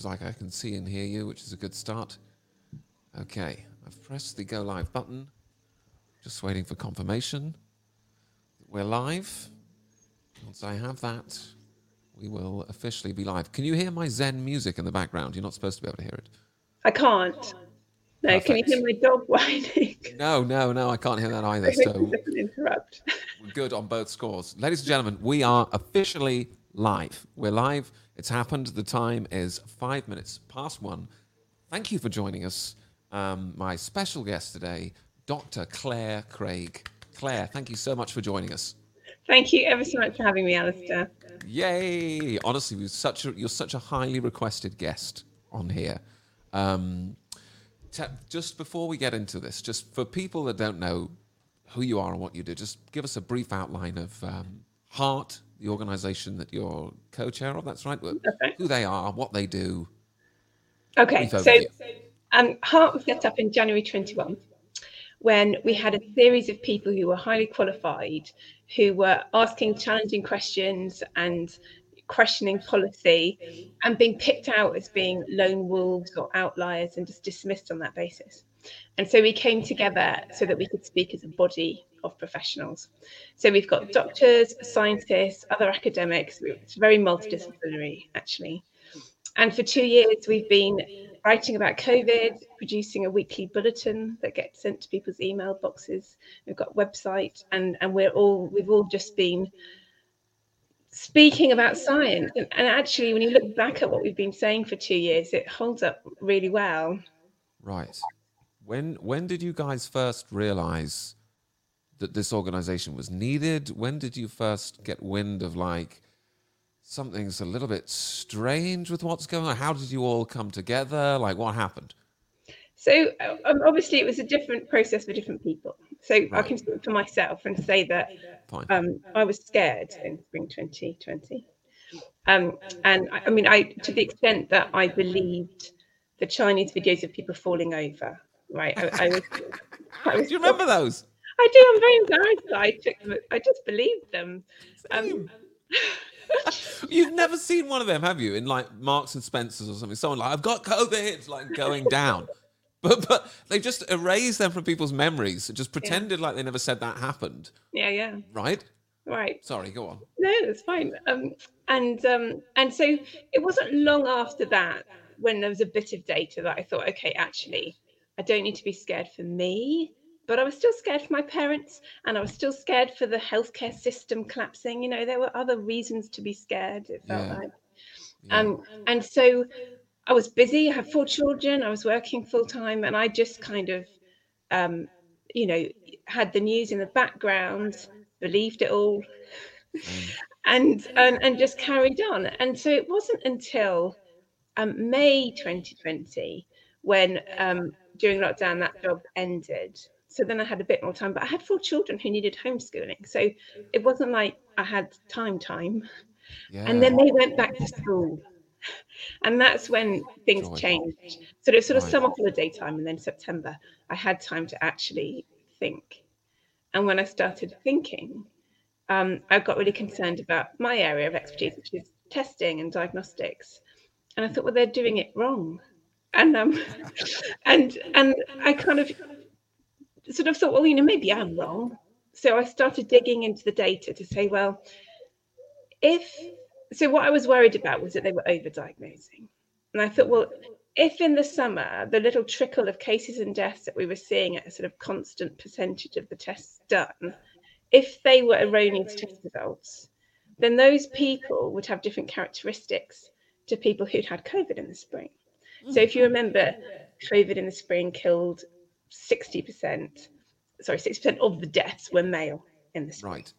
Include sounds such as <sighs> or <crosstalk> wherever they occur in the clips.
seems like I can see and hear you, which is a good start. Okay, I've pressed the go live button. Just waiting for confirmation. We're live. Once I have that, we will officially be live. Can you hear my Zen music in the background? You're not supposed to be able to hear it. I can't. No, can you hear my dog <laughs> whining? No, no, no, I can't hear that either. So interrupt. We're good on both scores. Ladies and gentlemen, we are officially live. We're live. It's happened. The time is five minutes past one. Thank you for joining us. Um, my special guest today, Dr. Clare Craig. Clare, thank you so much for joining us. Thank you ever so much for having me, Alistair. Yay! Honestly, you're such a, you're such a highly requested guest on here. Um, te- just before we get into this, just for people that don't know who you are and what you do, just give us a brief outline of um, HART, the organisation that you're co-chair of. That's right. Okay. Who they are, what they do. Okay, so overview. um, HART was set up in January 21 when we had a series of people who were highly qualified who were asking challenging questions and questioning policy and being picked out as being lone wolves or outliers and just dismissed on that basis. And so we came together so that we could speak as a body of professionals. So we've got doctors, scientists, other academics. It's very multidisciplinary, actually. And for two years, we've been writing about COVID, producing a weekly bulletin that gets sent to people's email boxes. We've got website, and and we're all we've all just been speaking about science. And, and actually, when you look back at what we've been saying for two years, it holds up really well. Right. When when did you guys first realise that this organisation was needed? When did you first get wind of like something's a little bit strange with what's going on? How did you all come together? Like what happened? So um, obviously, it was a different process for different people. So I can speak for myself and say that um, I was scared in spring 2020. Um, and I, I mean, I to the extent that I believed the Chinese videos of people falling over. Right, I, I was. I was <laughs> Do you remember those? I do. I'm very embarrassed that I took them. I just believed them. Um, <laughs> You've never seen one of them, have you? In like Marks and Spencers or something. Someone like, I've got COVID, like going <laughs> down. But but they just erased them from people's memories. Just pretended like they never said that happened. yeah, yeah, Right? right. Sorry, go on. No, it's fine. Um, and um, and so it wasn't long after that when there was a bit of data that I thought, okay, actually, I don't need to be scared for me, but I was still scared for my parents, and I was still scared for the healthcare system collapsing. You know, there were other reasons to be scared. It felt Yeah. like. Yeah. Um, and so I was busy. I had four children. I was working full time, and I just kind of, um, you know, had the news in the background, believed it all, Mm. <laughs> and and and just carried on. And so it wasn't until um, May 2020 when um, during lockdown that job ended. So then I had a bit more time, but I had four children who needed homeschooling, so it wasn't like I had time time. yeah. And then they went back to school. And that's when things Joy. changed. So it was sort of Right. summer holiday time, and then September, I had time to actually think. And when I started thinking, um, I got really concerned about my area of expertise, which is testing and diagnostics. And I thought, well, they're doing it wrong. And um, <laughs> and and I kind of sort of thought, well, you know, maybe I'm wrong. So I started digging into the data to say, well, if so what I was worried about was that they were overdiagnosing. And I thought, well, if in the summer the little trickle of cases and deaths that we were seeing at a sort of constant percentage of the tests done, if they were erroneous test results, then those people would have different characteristics to people who'd had COVID in the spring. So if you remember, COVID in the spring killed 60%, sorry, 60% of the deaths were male in the spring Right.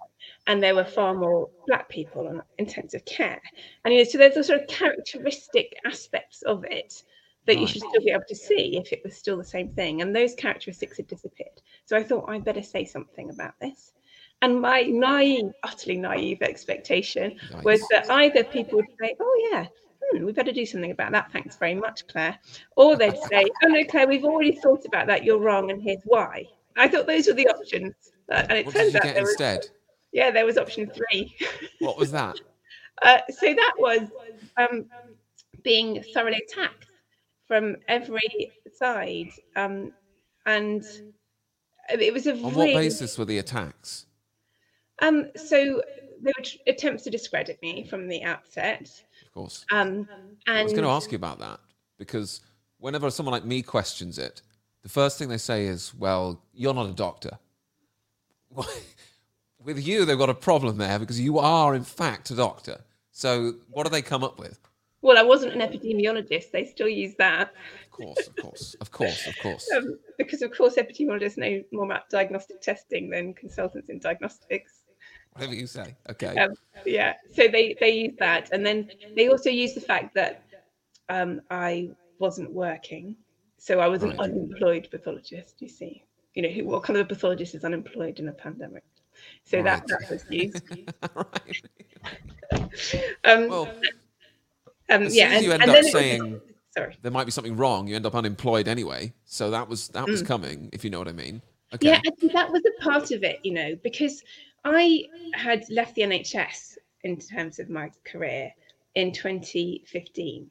and there were far more black people on intensive care. And you know, so there's a sort of characteristic aspects of it that you should still be able to see if it was still the same thing. And those characteristics had disappeared. So I thought I'd better say something about this. And my naive, utterly naive expectation was that either people would say, "Oh yeah, hmm, we better do something about that. Thanks very much, Clare," or they'd say, "Oh no, Clare, we've already thought about that. You're wrong, and here's why." I thought those were the options, and it What did turns you out get there was instead? yeah, there was option three. What was that? <laughs> Uh, so that was um, being thoroughly attacked from every side. Um, and it was a On really, what basis were the attacks? Um, so there were attempts to discredit me from the outset. Of course. Um, and I was going to ask you about that because whenever someone like me questions it, the first thing they say is, "Well, you're not a doctor." <laughs> With you, they've got a problem there because you are, in fact, a doctor. So, what do they come up with? well, I wasn't an epidemiologist. They still use that Of course, of course, of course, of course. <laughs> um, because, of course, epidemiologists know more about diagnostic testing than consultants in diagnostics. Whatever you say. Okay. Um, yeah, so they they use that, and then they also use the fact that um, I wasn't working, so I was an unemployed pathologist. You see, you know, who, what kind of a pathologist is unemployed in a pandemic? So that Right. that was used. <laughs> <laughs> Um, Well, um, as yeah, soon as and, you end and up was- saying sorry. there might be something wrong, you end up unemployed anyway. So that was that was coming, if you know what I mean. Okay. Mm. Yeah, I think that was a part of it, you know, because I had left the NHS in terms of my career in 2015.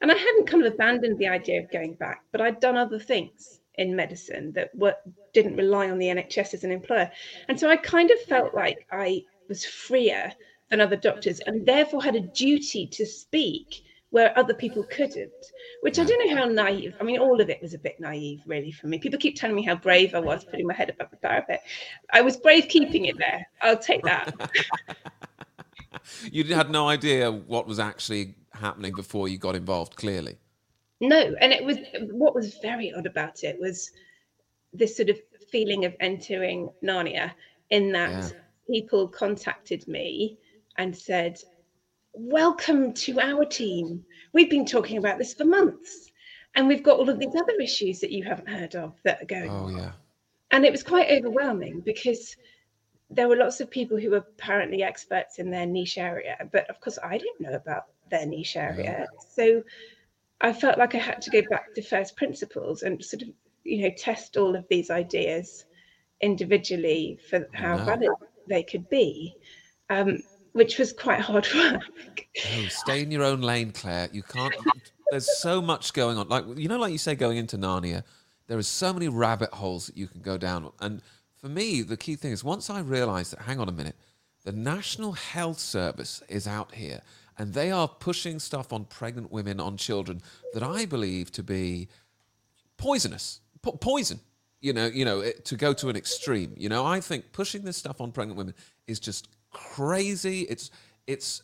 And I hadn't kind of abandoned the idea of going back, but I'd done other things in medicine that were, didn't rely on the NHS as an employer. And so I kind of felt like I was freer than other doctors and therefore had a duty to speak where other people couldn't, which I don't know how naive. I mean, all of it was a bit naive, really, for me. People keep telling me how brave I was putting my head above the parapet. I was brave keeping it there. I'll take that. <laughs> you had no idea what was actually happening before you got involved. Clearly. No, and it was what was very odd about it was this sort of feeling of entering Narnia, in that Yeah. people contacted me and said, Welcome to our team. We've been talking about this for months. And we've got all of these other issues that you haven't heard of that are going Oh on. yeah. And it was quite overwhelming because there were lots of people who were apparently experts in their niche area. But of course, I didn't know about their niche area. So I felt like I had to go back to first principles and sort of, you know, test all of these ideas individually for how No. valid they could be, um, which was quite hard <laughs> work. Oh, stay in your own lane, Clare. You can't. There's so much going on. Like you know, like you say, going into Narnia, there are so many rabbit holes that you can go down. And for me, the key thing is once I realised that, hang on a minute, the National Health Service is out here, and they are pushing stuff on pregnant women, on children that I believe to be poisonous, po- poison. You know, you know, it, to go to an extreme. You know, I think pushing this stuff on pregnant women is just crazy. It's it's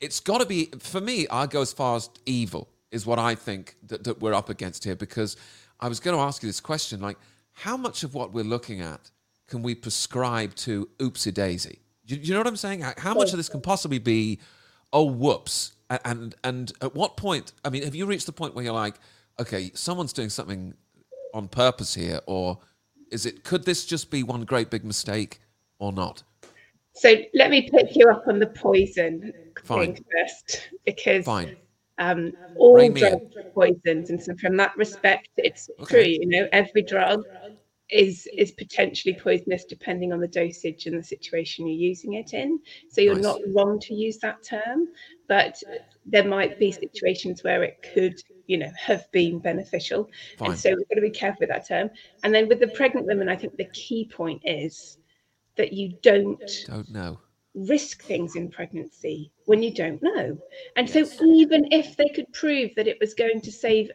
it's got to be for me. I go as far as evil is what I think that, that we're up against here. Because I was going to ask you this question: like, how much of what we're looking at can we prescribe to oopsie daisy? You, know what I'm saying? How much of this can possibly be, oh whoops, and and at what point? I mean, have you reached the point where you're like, okay, someone's doing something on purpose here, or is it? Could this just be one great big mistake, or not? So let me pick you up on the poison Fine. thing first, because Fine. um, all in. drugs are poisons, and so from that respect, it's Okay. true. You know, every drug is is potentially poisonous depending on the dosage and the situation you're using it in. So you're Nice. not wrong to use that term, but there might be situations where it could, you know, have been beneficial, Fine. and so we've got to be careful with that term. And then with the pregnant women, I think the key point is that you don't Don't know. risk things in pregnancy when you don't know. And so, even if they could prove that it was going to save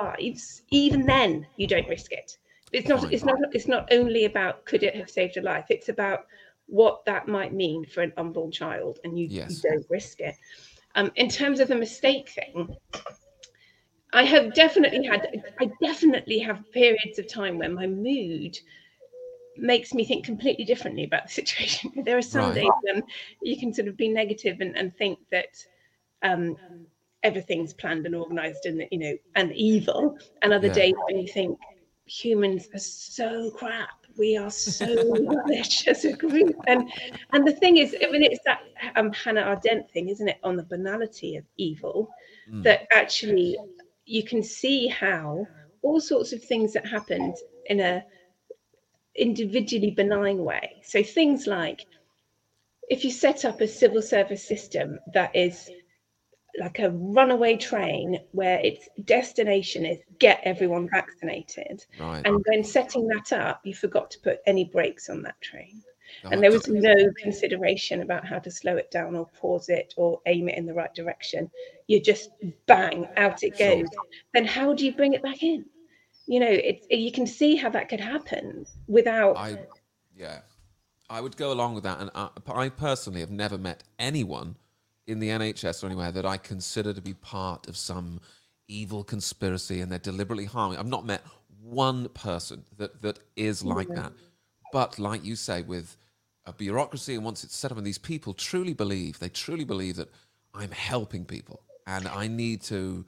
lives, even then you don't risk it. It's not. It's not. It's not only about could it have saved a life. It's about what that might mean for an unborn child, and you, Yes. you don't risk it. Um, in terms of the mistake thing, I have definitely had. I definitely have periods of time where my mood makes me think completely differently about the <laughs> situation. There are some Right. days when you can sort of be negative and, and think that um, everything's planned and organized and you know and evil, and other Yeah. days when you think humans are so crap. We are so <laughs> rubbish as a group, and and the thing is, I mean, it's that um, Hannah Arendt thing, isn't it, on the banality of evil, Mm. that actually you can see how all sorts of things that happened in a individually benign way. So things like if you set up a civil service system that is like a runaway train where its destination is get everyone vaccinated. Right. And when setting that up, you forgot to put any brakes on that train. Oh, And there was no consideration about how to slow it down or pause it or aim it in the right direction. You just bang out it Sure. goes. Then how do you bring it back in? You know, it's you can see how that could happen without I, yeah, I would go along with that. And I, I personally have never met anyone in the NHS or anywhere that I consider to be part of some evil conspiracy and they're deliberately harming. I've not met one person that, that is like that. Mm-hmm. But like you say, with a bureaucracy and once it's set up, and these people truly believe, they truly believe that I'm helping people and I need to,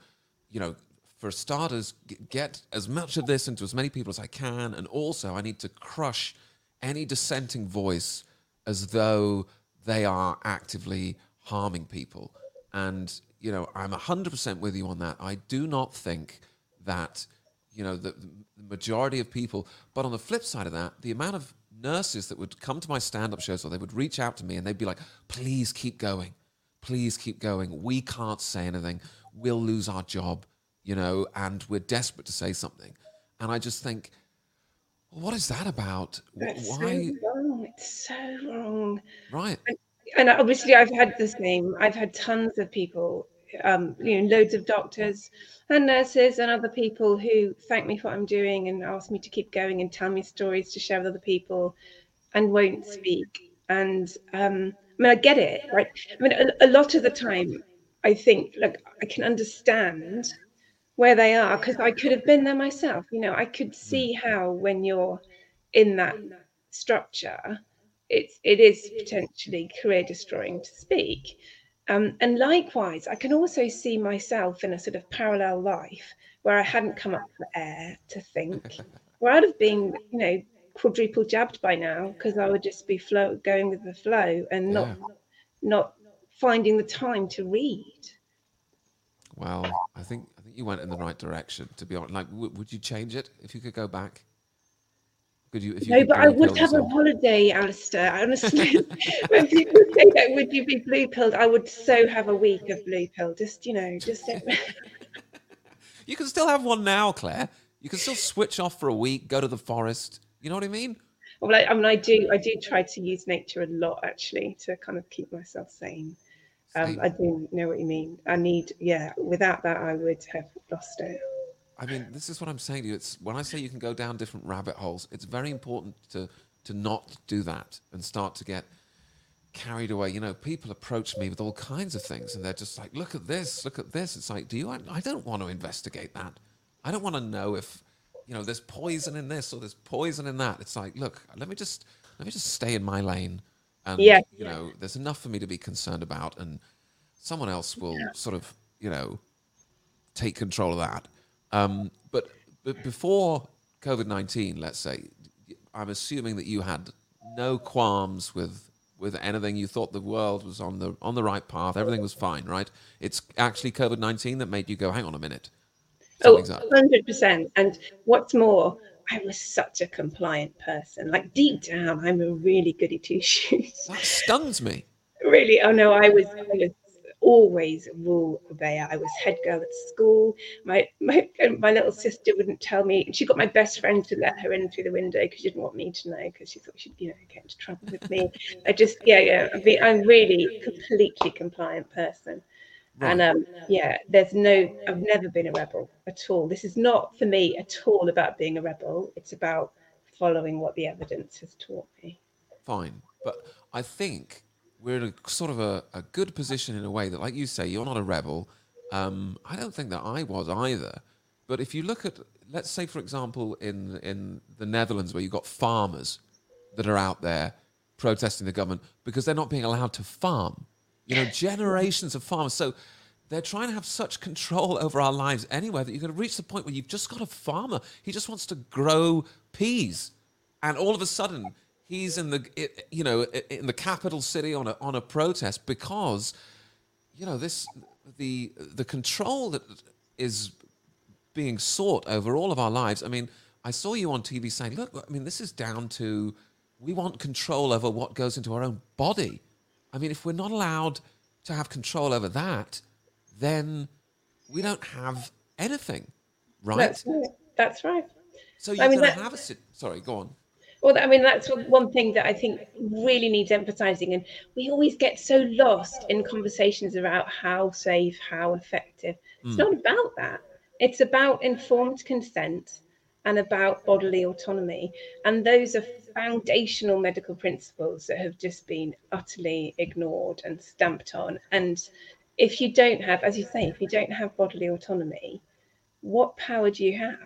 you know, for starters, get as much of this into as many people as I can. And also, I need to crush any dissenting voice as though they are actively harming people. And, you know, I'm 100% with you on that. I do not think that, you know, the, the majority of people, but on the flip side of that, the amount of nurses that would come to my stand up shows or they would reach out to me and they'd be like, please keep going. Please keep going. We can't say anything. We'll lose our job, you know, and we're desperate to say something. And I just think, well, what is that about? That's Why? so wrong. It's so wrong. Right. and obviously I've had the same. I've had tons of people, um, you know, loads of doctors and nurses and other people who thank me for what I'm doing and ask me to keep going and tell me stories to share with other people, and won't speak. And um, I mean, I get it, right? I mean, a, a lot of the time, I think, like, I can understand where they are because I could have been there myself. You know, I could see how when you're in that structure, it's it is potentially career destroying to speak. Um, and likewise, I can also see myself in a sort of parallel life where I hadn't come up for air to think, <laughs> where I'd have been, you know, quadruple jabbed by now because I would just be flow going with the flow and not Yeah. not finding the time to read. Well, I think you went in the right direction. To be honest, like, w- would you change it if you could go back? Could you? If you No, but I would have a holiday, Alistair. Honestly, <laughs> when people say that, would you be blue pilled? I would so have a week of blue pill. Just you know, just <laughs> You can still have one now, Clare. You can still switch off for a week, go to the forest. You know what I mean? well, I, I mean, I do, I do try to use nature a lot actually to kind of keep myself sane. Um, I do know what you mean. I need, yeah. Without that, I would have lost it. I mean, this is what I'm saying to you. It's when I say you can go down different rabbit holes. It's very important to to not do that and start to get carried away. You know, people approach me with all kinds of things, and they're just like, "Look at this, look at this." It's like, do you? I, I don't want to investigate that. I don't want to know if you know there's poison in this or there's poison in that. It's like, look, let me just let me just stay in my lane, and Yeah. you know, there's enough for me to be concerned about, and someone else will sort of, you know, take control of that. Um, but, but before COVID nineteen, let's say, I'm assuming that you had no qualms with with anything. You thought the world was on the on the right path. Everything was fine, right? It's actually COVID nineteen that made you go, hang on a minute, Oh, something's up. 100%. And what's more, I was such a compliant person. Like deep down, I'm a really goody two shoes. That stuns me. really oh no i was i was always a rule obeyer i was head girl at school my my my little sister wouldn't tell me she got my best friend to let her in through the window because she didn't want me to know because she thought she'd you know get into trouble with me i just yeah yeah I i'm really completely compliant person and um yeah there's no i've never been a rebel at all this is not for me at all about being a rebel it's about following what the evidence has taught me Fine, but I think we're in a sort of a, a good position in a way that, like you say, you're not a rebel. Um, I don't think that I was either. But if you look at, let's say, for example, in in the Netherlands, where you've got farmers that are out there protesting the government because they're not being allowed to farm. You know, generations of farmers. So they're trying to have such control over our lives anywhere that you're going to reach the point where you've just got a farmer. He just wants to grow peas, and all of a sudden he's in the you know in the capital city on a on a protest because you know this the the control that is being sought over all of our lives. I mean, I saw you on TV saying, "Look, I mean, this is down to we want control over what goes into our own body." I mean, if we're not allowed to have control over that, then we don't have anything, right? That's right. That's right. So you're I mean, going to have a. Sorry, go on. Well, I mean, that's one- one thing that I think really needs emphasizing. And we always get so lost in conversations about how safe, how effective. It's Mm. not about that. It's about informed consent and about bodily autonomy. And those are foundational medical principles that have just been utterly ignored and stamped on. And if you don't have, as you say, if you don't have bodily autonomy, what power do you have?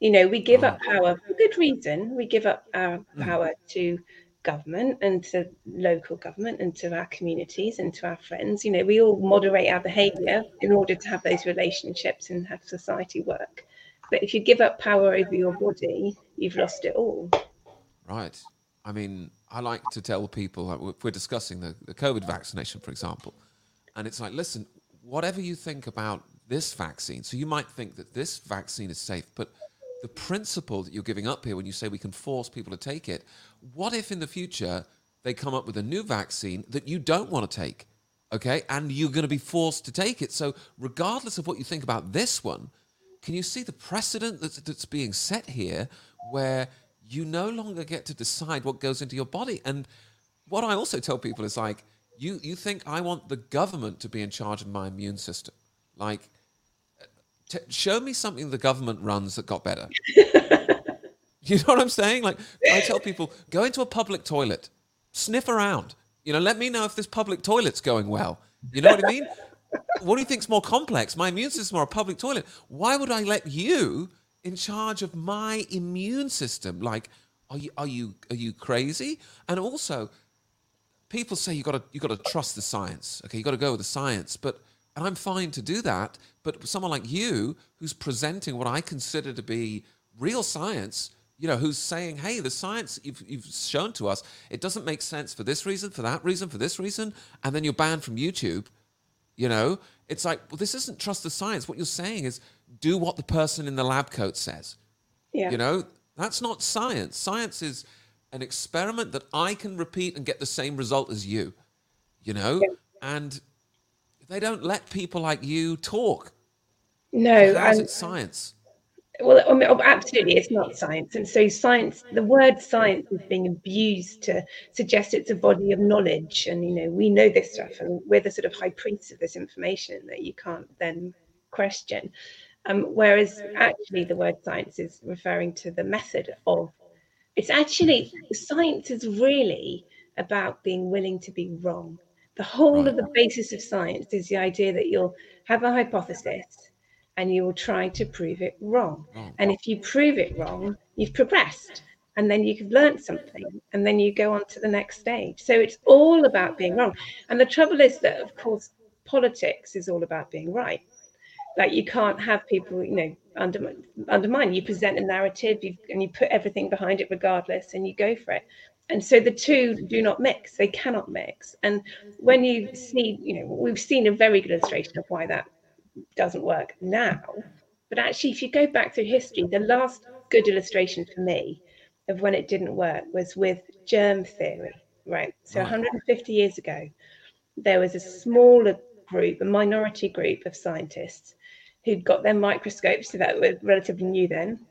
You know, we give up mm. power for good reason. We give up our mm. power to government and to local government and to our communities and to our friends. You know, we all moderate our behavior in order to have those relationships and have society work. But if you give up power over your body, you've lost it all. Right. I mean, I like to tell people, like, we're discussing the, the COVID vaccination, for example, and it's like, listen, whatever you think about this vaccine, so you might think that this vaccine is safe, but the principle that you're giving up here when you say we can force people to take it, what if in the future they come up with a new vaccine that you don't want to take? Okay. And you're going to be forced to take it. So, regardless of what you think about this one, can you see the precedent that's, that's being set here where you no longer get to decide what goes into your body? And what I also tell people is like, you, you think I want the government to be in charge of my immune system. Like, uh, t- show me something the government runs that got better. <laughs> you know what I'm saying? Like, I tell people, go into a public toilet, sniff around. You know, let me know if this public toilet's going well. You know what I mean? What do you think's more complex? My immune system or a public toilet? Why would I let you in charge of my immune system? Like, are you are you are you crazy? And also, people say you got to you got to trust the science. Okay, you got to go with the science. But and I'm fine to do that. But someone like you, who's presenting what I consider to be real science, you know, who's saying, "Hey, the science you've, you've shown to us, it doesn't make sense for this reason, for that reason, for this reason," and then you're banned from YouTube. You know, it's like, well, this isn't trust the science. What you're saying is do what the person in the lab coat says. Yeah. You know, that's not science. Science is an experiment that I can repeat and get the same result as you. You know, and they don't let people like you talk. no, How's it science? Well, I mean, oh, absolutely, it's not science. And so, science, the word science is being abused to suggest it's a body of knowledge. And, you know, we know this stuff and we're the sort of high priests of this information that you can't then question. Um, whereas actually, the word science is referring to the method of it's actually science is really about being willing to be wrong. The whole of the basis of science is the idea that you'll have a hypothesis and you will try to prove it wrong. Oh, wrong. And if you prove it wrong, you've progressed and then you've learned something and then you go on to the next stage. So it's all about being wrong. And the trouble is that, of course, politics is all about being right. Like you can't have people, you know, undermine, undermine. You present a narrative and you put everything behind it regardless and you go for it. And so the two do not mix, they cannot mix. And when you see, you know, we've seen a very good illustration of why that doesn't work now. But actually, if you go back through history, the last good illustration for me of when it didn't work was with germ theory, right? So 150 years ago, there was a smaller group, a minority group of scientists who'd got their microscopes, so that were relatively new then,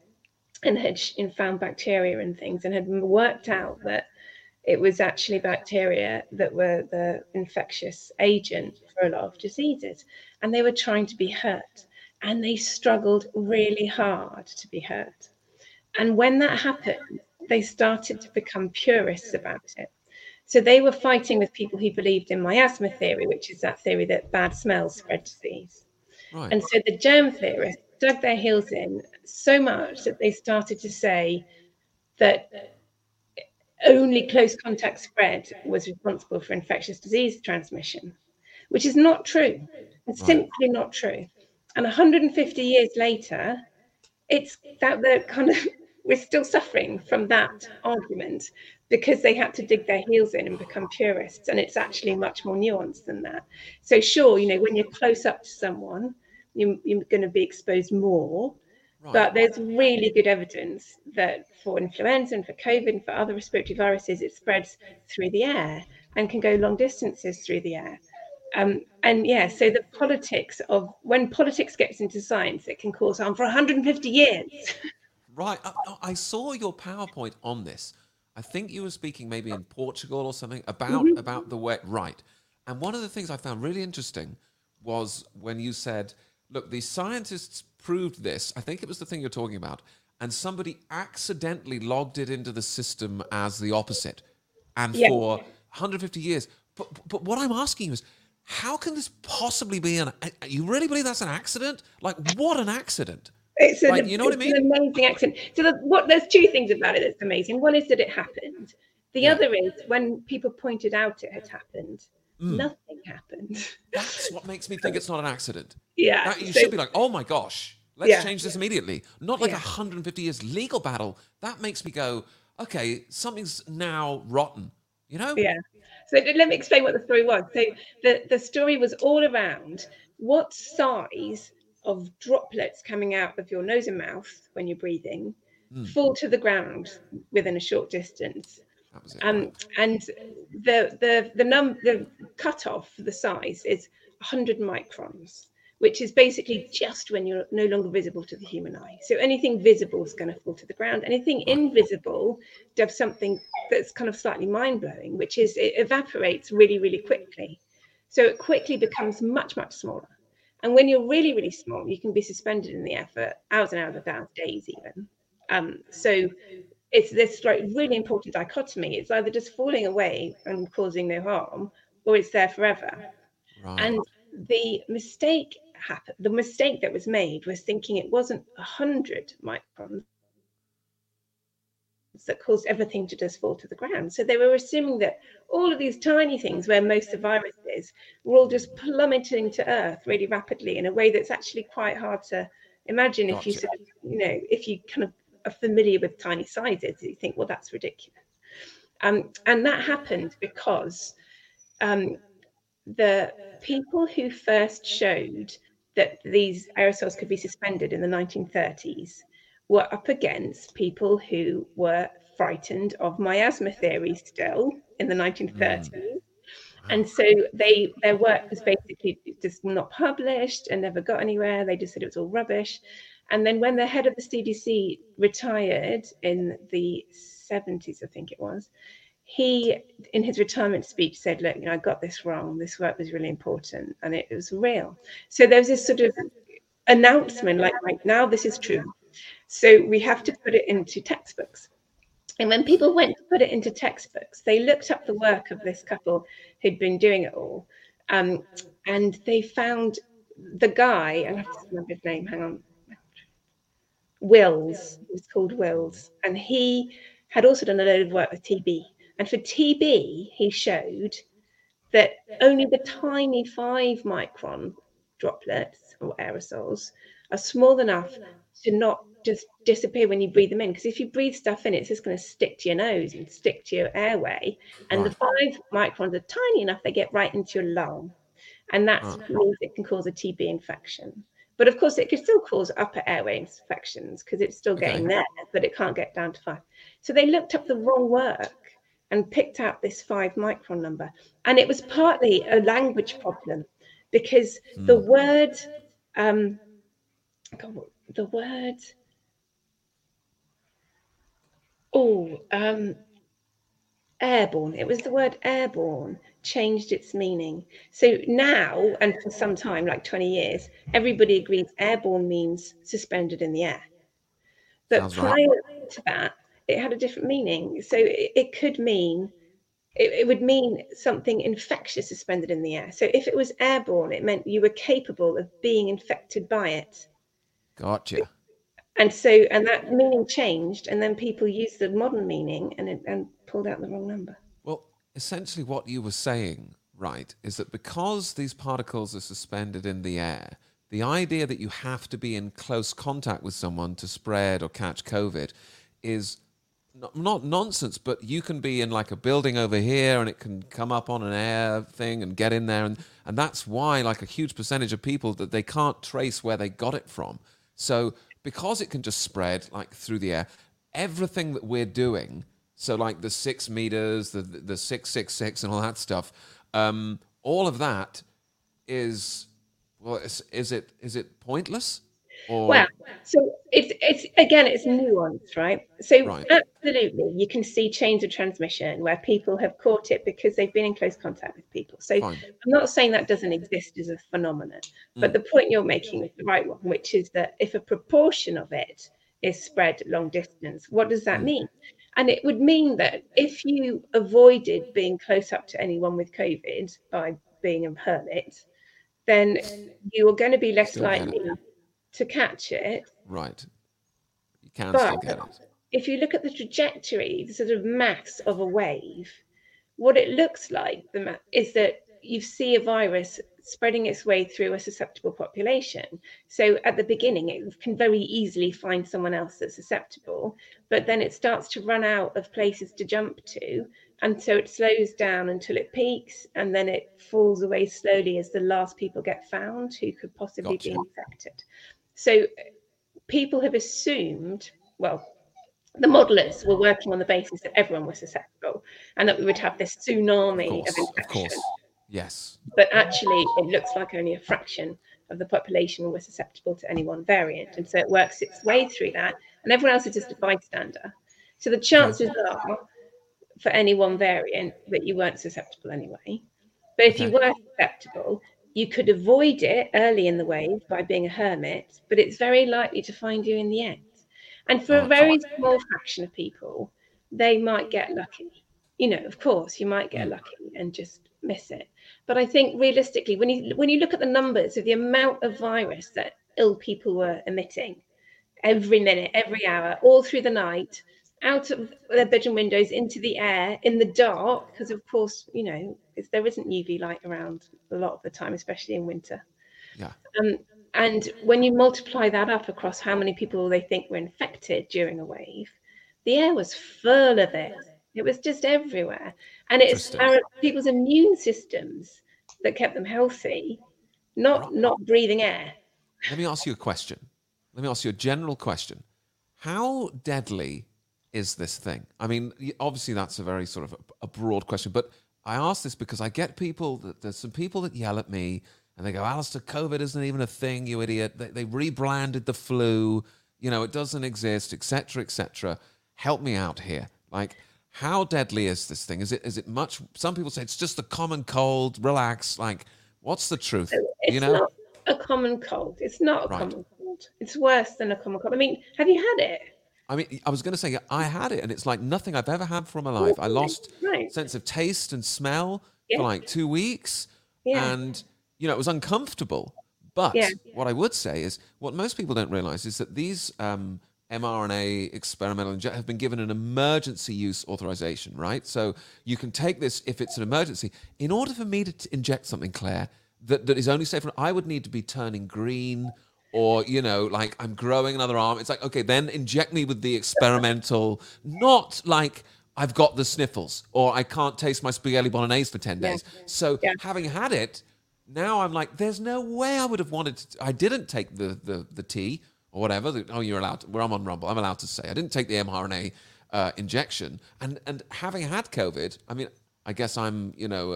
and had found bacteria and things, and had worked out that it was actually bacteria that were the infectious agent for a lot of diseases. And they were trying to be hurt, and they struggled really hard to be hurt. And when that happened, they started to become purists about it. So they were fighting with people who believed in miasma theory, which is that theory that bad smells spread disease. Right. And so the germ theorists dug their heels in so much that they started to say that only close contact spread was responsible for infectious disease transmission, which is not true. It's Right. simply not true. And 150 years later, it's that the kind of <laughs> we're still suffering from that argument because they had to dig their heels in and become purists and it's actually much more nuanced than that so sure you know when you're close up to someone you, you're going to be exposed more right. but there's really good evidence that for influenza and for covid and for other respiratory viruses it spreads through the air and can go long distances through the air Um, and yeah, so the politics of when politics gets into science, it can cause harm for 150 years. Right. I, I saw your PowerPoint on this. I think you were speaking maybe in Portugal or something about mm-hmm. about the wet right. And one of the things I found really interesting was when you said, "Look, the scientists proved this." I think it was the thing you're talking about, and somebody accidentally logged it into the system as the opposite, and yeah. for 150 years. But but what I'm asking you is, how can this possibly be an? You really believe that's an accident? Like what an accident! It's an, like, you know what I mean? An amazing accident. So the, what there's two things about it that's amazing. One is that it happened. The yeah. other is when people pointed out it had happened, mm. nothing happened. <laughs> That's what makes me think it's not an accident. Yeah. That, you so, should be like, oh my gosh, let's yeah. change this immediately. Not like a yeah. 150 years legal battle. That makes me go, okay, something's now rotten. You know? Yeah. So let me explain what the story was. So the, the story was all around what size of droplets coming out of your nose and mouth when you're breathing mm. fall to the ground within a short distance. Um, and the the the num the cutoff for the size is 100 microns, which is basically just when you're no longer visible to the human eye. So anything visible is going to fall to the ground. Anything invisible does something that's kind of slightly mind blowing, which is it evaporates really really quickly. So it quickly becomes much much smaller. And when you're really, really small, you can be suspended in the air for hours and hours, and hours, days even. Um, so it's this like really important dichotomy. It's either just falling away and causing no harm, or it's there forever. Right. And the mistake happened. The mistake that was made was thinking it wasn't a hundred microns that caused everything to just fall to the ground. So they were assuming that all of these tiny things, where most of viruses, were all just plummeting to earth really rapidly in a way that's actually quite hard to imagine gotcha. if you sort of, you know, if you kind of are familiar with tiny sizes, you think, well, that's ridiculous. Um, and that happened because um, the people who first showed that these aerosols could be suspended in the 1930s were up against people who were frightened of miasma theory still in the 1930s. Mm. And so they their work was basically just not published and never got anywhere. They just said it was all rubbish. And then when the head of the CDC retired in the 70s, I think it was, he in his retirement speech said, Look, you know, I got this wrong. This work was really important and it, it was real. So there was this sort of announcement like, like now this is true so we have to put it into textbooks. And when people went to put it into textbooks, they looked up the work of this couple who'd been doing it all. Um, and they found the guy, I have to remember his name, hang on. Wells, was called Wells. And he had also done a load of work with TB. And for TB, he showed that only the tiny five micron droplets or aerosols are small enough to not just disappear when you breathe them in. Because if you breathe stuff in, it's just going to stick to your nose and stick to your airway. And right. the five microns are tiny enough, they get right into your lung. And that right. Ah. means it can cause a TB infection. But of course, it could still cause upper airway infections because it's still getting okay. there, but it can't get down to five. So they looked up the wrong work and picked out this five micron number. And it was partly a language problem because mm. the word, um, God, the word oh um airborne it was the word airborne changed its meaning so now and for some time like 20 years everybody agrees airborne means suspended in the air but Sounds prior right. to that it had a different meaning so it, it could mean mm. it, it, would mean something infectious suspended in the air so if it was airborne it meant you were capable of being infected by it Gotcha. And so, and that meaning changed, and then people used the modern meaning and and pulled out the wrong number. Well, essentially, what you were saying, right, is that because these particles are suspended in the air, the idea that you have to be in close contact with someone to spread or catch COVID is not, nonsense, but you can be in like a building over here and it can come up on an air thing and get in there. And, and that's why, like, a huge percentage of people that they can't trace where they got it from. So because it can just spread like through the air, everything that we're doing, so like the six meters, the the six six six, and all that stuff, um, all of that is well, is, is it is it pointless? Or Well, so it's it's again it's nuanced, right? So Right. absolutely, you can see chains of transmission where people have caught it because they've been in close contact with people. So fine. I'm not saying that doesn't exist as a phenomenon, but Mm. the point you're making is the right one, which is that if a proportion of it is spread long distance, what does that Mm. mean? And it would mean that if you avoided being close up to anyone with COVID by being a hermit, then you are going to be less Still likely to catch it. Right. You can still But get it. if you look at the trajectory, the sort of mass of a wave, what it looks like the ma- is that you see a virus spreading its way through a susceptible population. So at the beginning, it can very easily find someone else that's susceptible, but then it starts to run out of places to jump to. And so it slows down until it peaks and then it falls away slowly as the last people get found who could possibly be infected. So people have assumed, well, the modelers were working on the basis that everyone was susceptible and that we would have this tsunami Of of, course. Of infection. course. Yes. But actually, it looks like only a fraction of the population were susceptible to any one variant. And so it works its way through that, and everyone else is just a bystander. So the chances are for any one variant that you weren't susceptible anyway. But if you were susceptible, you could avoid it early in the wave by being a hermit, but it's very likely to find you in the end. And for Oh, a very small fraction of people, they might get lucky. You know, of course, you might get Mm. lucky and just miss it. But I think realistically, when you when you look at the numbers of the amount of virus that ill people were emitting every minute, every hour, all through the night, out of their bedroom windows into the air in the dark, because of course, you know, there isn't UV light around a lot of the time, especially in winter. Yeah. Um, and when you multiply that up across how many people they think were infected during a wave, the air was full of it. It was just everywhere. And it's our people's immune systems that kept them healthy, not not breathing air. Let me ask you a question. Let me ask you a general question. How deadly is this thing? I mean, obviously that's a very sort of a, broad question, but I ask this because I get people that there's some people that yell at me and they go, Alistair, COVID isn't even a thing, you idiot. They, they rebranded the flu. You know, it doesn't exist, etc., etc. Help me out here. Like, how deadly is this thing? Is it is it much? Some people say it's just a common cold. Relax. Like, what's the truth? It's you know, not a common cold. It's not a Right. common cold. It's worse than a common cold. I mean, have you had it? I mean, I was going to say I had it, and it's like nothing I've ever had for my life. I lost Right. sense of taste and smell Yeah. for like two weeks, Yeah. and you know it was uncomfortable. But Yeah. what I would say is, what most people don't realize is that these um, mRNA experimental inject have been given an emergency use authorization, right? So you can take this if it's an emergency. In order for me to t- inject something, Clare, that, that is only safe, for, I would need to be turning green or, you know, like I'm growing another arm. It's like, okay, then inject me with the experimental, not like I've got the sniffles or I can't taste my spaghetti bolognese for 10 Yeah. days. So Yeah. having had it, now I'm like, there's no way I would have wanted to. I didn't take the the, the tea or whatever. The- oh, you're allowed. To, well, I'm on Rumble. I'm allowed to say I didn't take the mRNA uh, injection. And and having had COVID, I mean, I guess I'm you know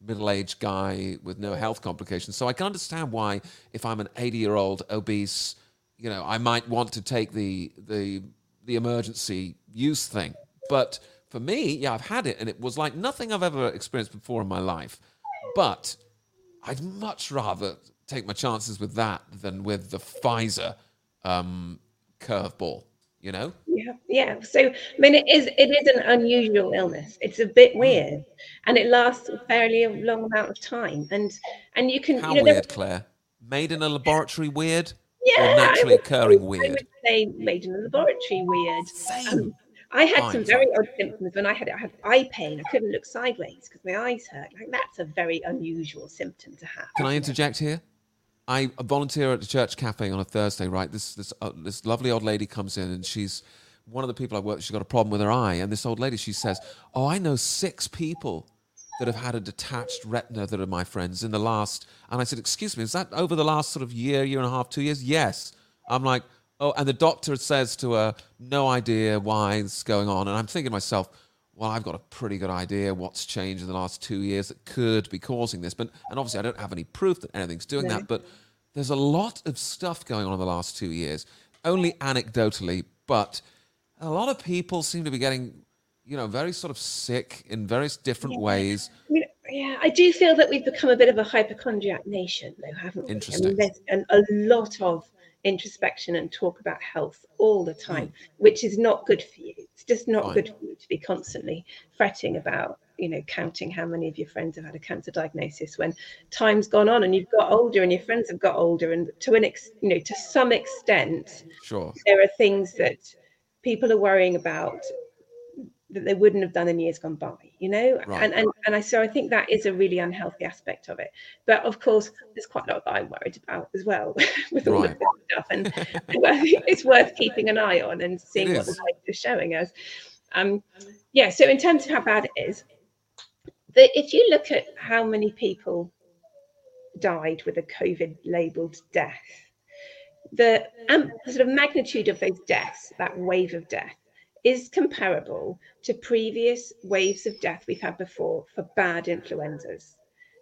a middle-aged guy with no health complications, so I can understand why if I'm an 80-year-old obese, you know, I might want to take the the the emergency use thing. But for me, yeah, I've had it, and it was like nothing I've ever experienced before in my life. But I'd much rather take my chances with that than with the Pfizer um, curveball. You know, Yeah, yeah. So I mean, it is it is an unusual illness. It's a bit Hmm. weird, and it lasts a fairly long amount of time. And and you can how you know weird, Clare? Made in a laboratory, weird, yeah, or naturally would- occurring weird? say made in a laboratory weird. Same. Um, I had Fine, some very odd symptoms when I had it. I had eye pain. I couldn't look sideways because my eyes hurt. Like that's a very unusual symptom to have. Can I interject here? I volunteer at the church cafe on a Thursday. Right, this this uh, this lovely old lady comes in, and she's one of the people I work. She's got a problem with her eye, and this old lady she says, "Oh, I know six people that have had a detached retina that are my friends in the last." And I said, "Excuse me, is that over the last sort of year, year and a half, two years?" Yes. I'm like, "Oh," and the doctor says to her, "No idea why it's going on," and I'm thinking to myself. Well, I've got a pretty good idea what's changed in the last two years that could be causing this. But and obviously, I don't have any proof that anything's doing No. that. But there's a lot of stuff going on in the last two years, only anecdotally, but a lot of people seem to be getting, you know, very sort of sick in various different Yeah. ways. I mean, yeah, I do feel that we've become a bit of a hypochondriac nation, though, haven't we? I Interesting. mean, there's an, a lot of introspection and talk about health all the time, Mm. which is not good for you. It's just not Fine. good for you to be constantly fretting about, you know, counting how many of your friends have had a cancer diagnosis when time's gone on and you've got older and your friends have got older, and to an ex, you know, to some extent, Sure. there are things that people are worrying about that they wouldn't have done in years gone by you know? Right. and, and and i so i think that is a really unhealthy aspect of it. But of course there's quite a lot that i'm worried about as well <laughs> with all Right. of this stuff. And I think it's worth keeping an eye on and seeing what the data is showing us. Um yeah so in terms of how bad it is the, if you look at how many people died with a covid labeled death the um, sort of magnitude of those deaths, that wave of death, is comparable to previous waves of death we've had before for bad influenzas.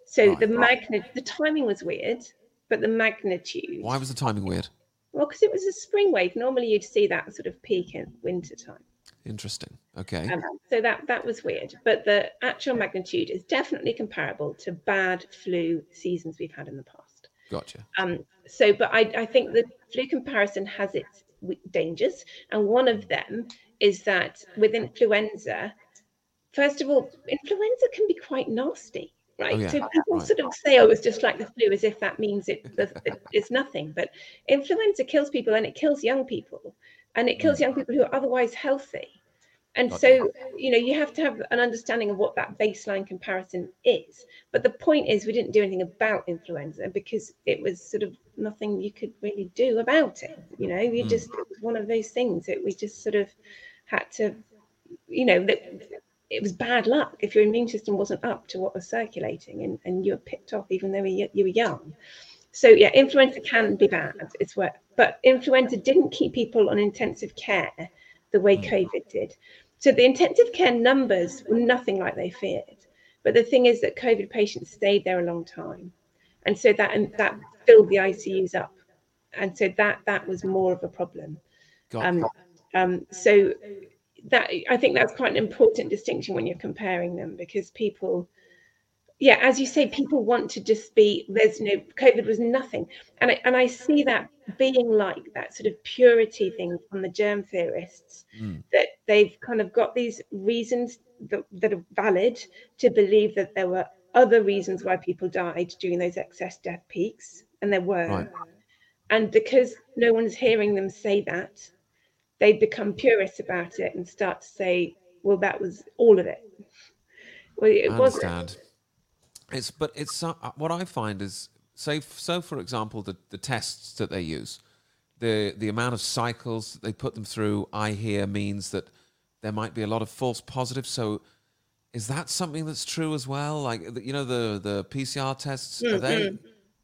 So Right. the magnet, the timing was weird, but the magnitude. Why was the timing weird? Well, because it was a spring wave. Normally, you'd see that sort of peak in winter time. Interesting. Okay. Um, so that that was weird, but the actual magnitude is definitely comparable to bad flu seasons we've had in the past. Gotcha. Um, so, but I, I think the flu comparison has its dangers, and one of them is that with influenza, first of all, influenza can be quite nasty, right? Oh, yeah, So people right. sort of say, "Oh, it's just like the flu," as if that means it, it- it's nothing. But influenza kills people, and it kills young people, and it kills young people who are otherwise healthy. And so, you know, you have to have an understanding of what that baseline comparison is. But the point is, we didn't do anything about influenza because it was sort of nothing you could really do about it. You know, you Mm. just, it was one of those things that we just sort of had to, you know, that it was bad luck if your immune system wasn't up to what was circulating and, and you were picked off even though you you were young. So, yeah, influenza can be bad. It's where, but influenza didn't keep people on intensive care the way Mm. COVID did. So the intensive care numbers were nothing like they feared. But the thing is that COVID patients stayed there a long time, and so that and that filled the ICUs up, and so that that was more of a problem. Got Um, um, so that I think that's quite an important distinction when you're comparing them because people, yeah, as you say, people want to just be there's no COVID was nothing, and I, and I see that being like that sort of purity thing from the germ theorists Mm. that they've kind of got these reasons that, that are valid to believe that there were other reasons why people died during those excess death peaks, and there were. Right. And because no one's hearing them say that, they become purists about it and start to say, well, that was all of it. Well, it I wasn't. understand. It's but it's uh, what I find is say so for example the the tests that they use, the the amount of cycles that they put them through. I hear means that there might be a lot of false positives. So is that something that's true as well? Like you know the the PCR tests are they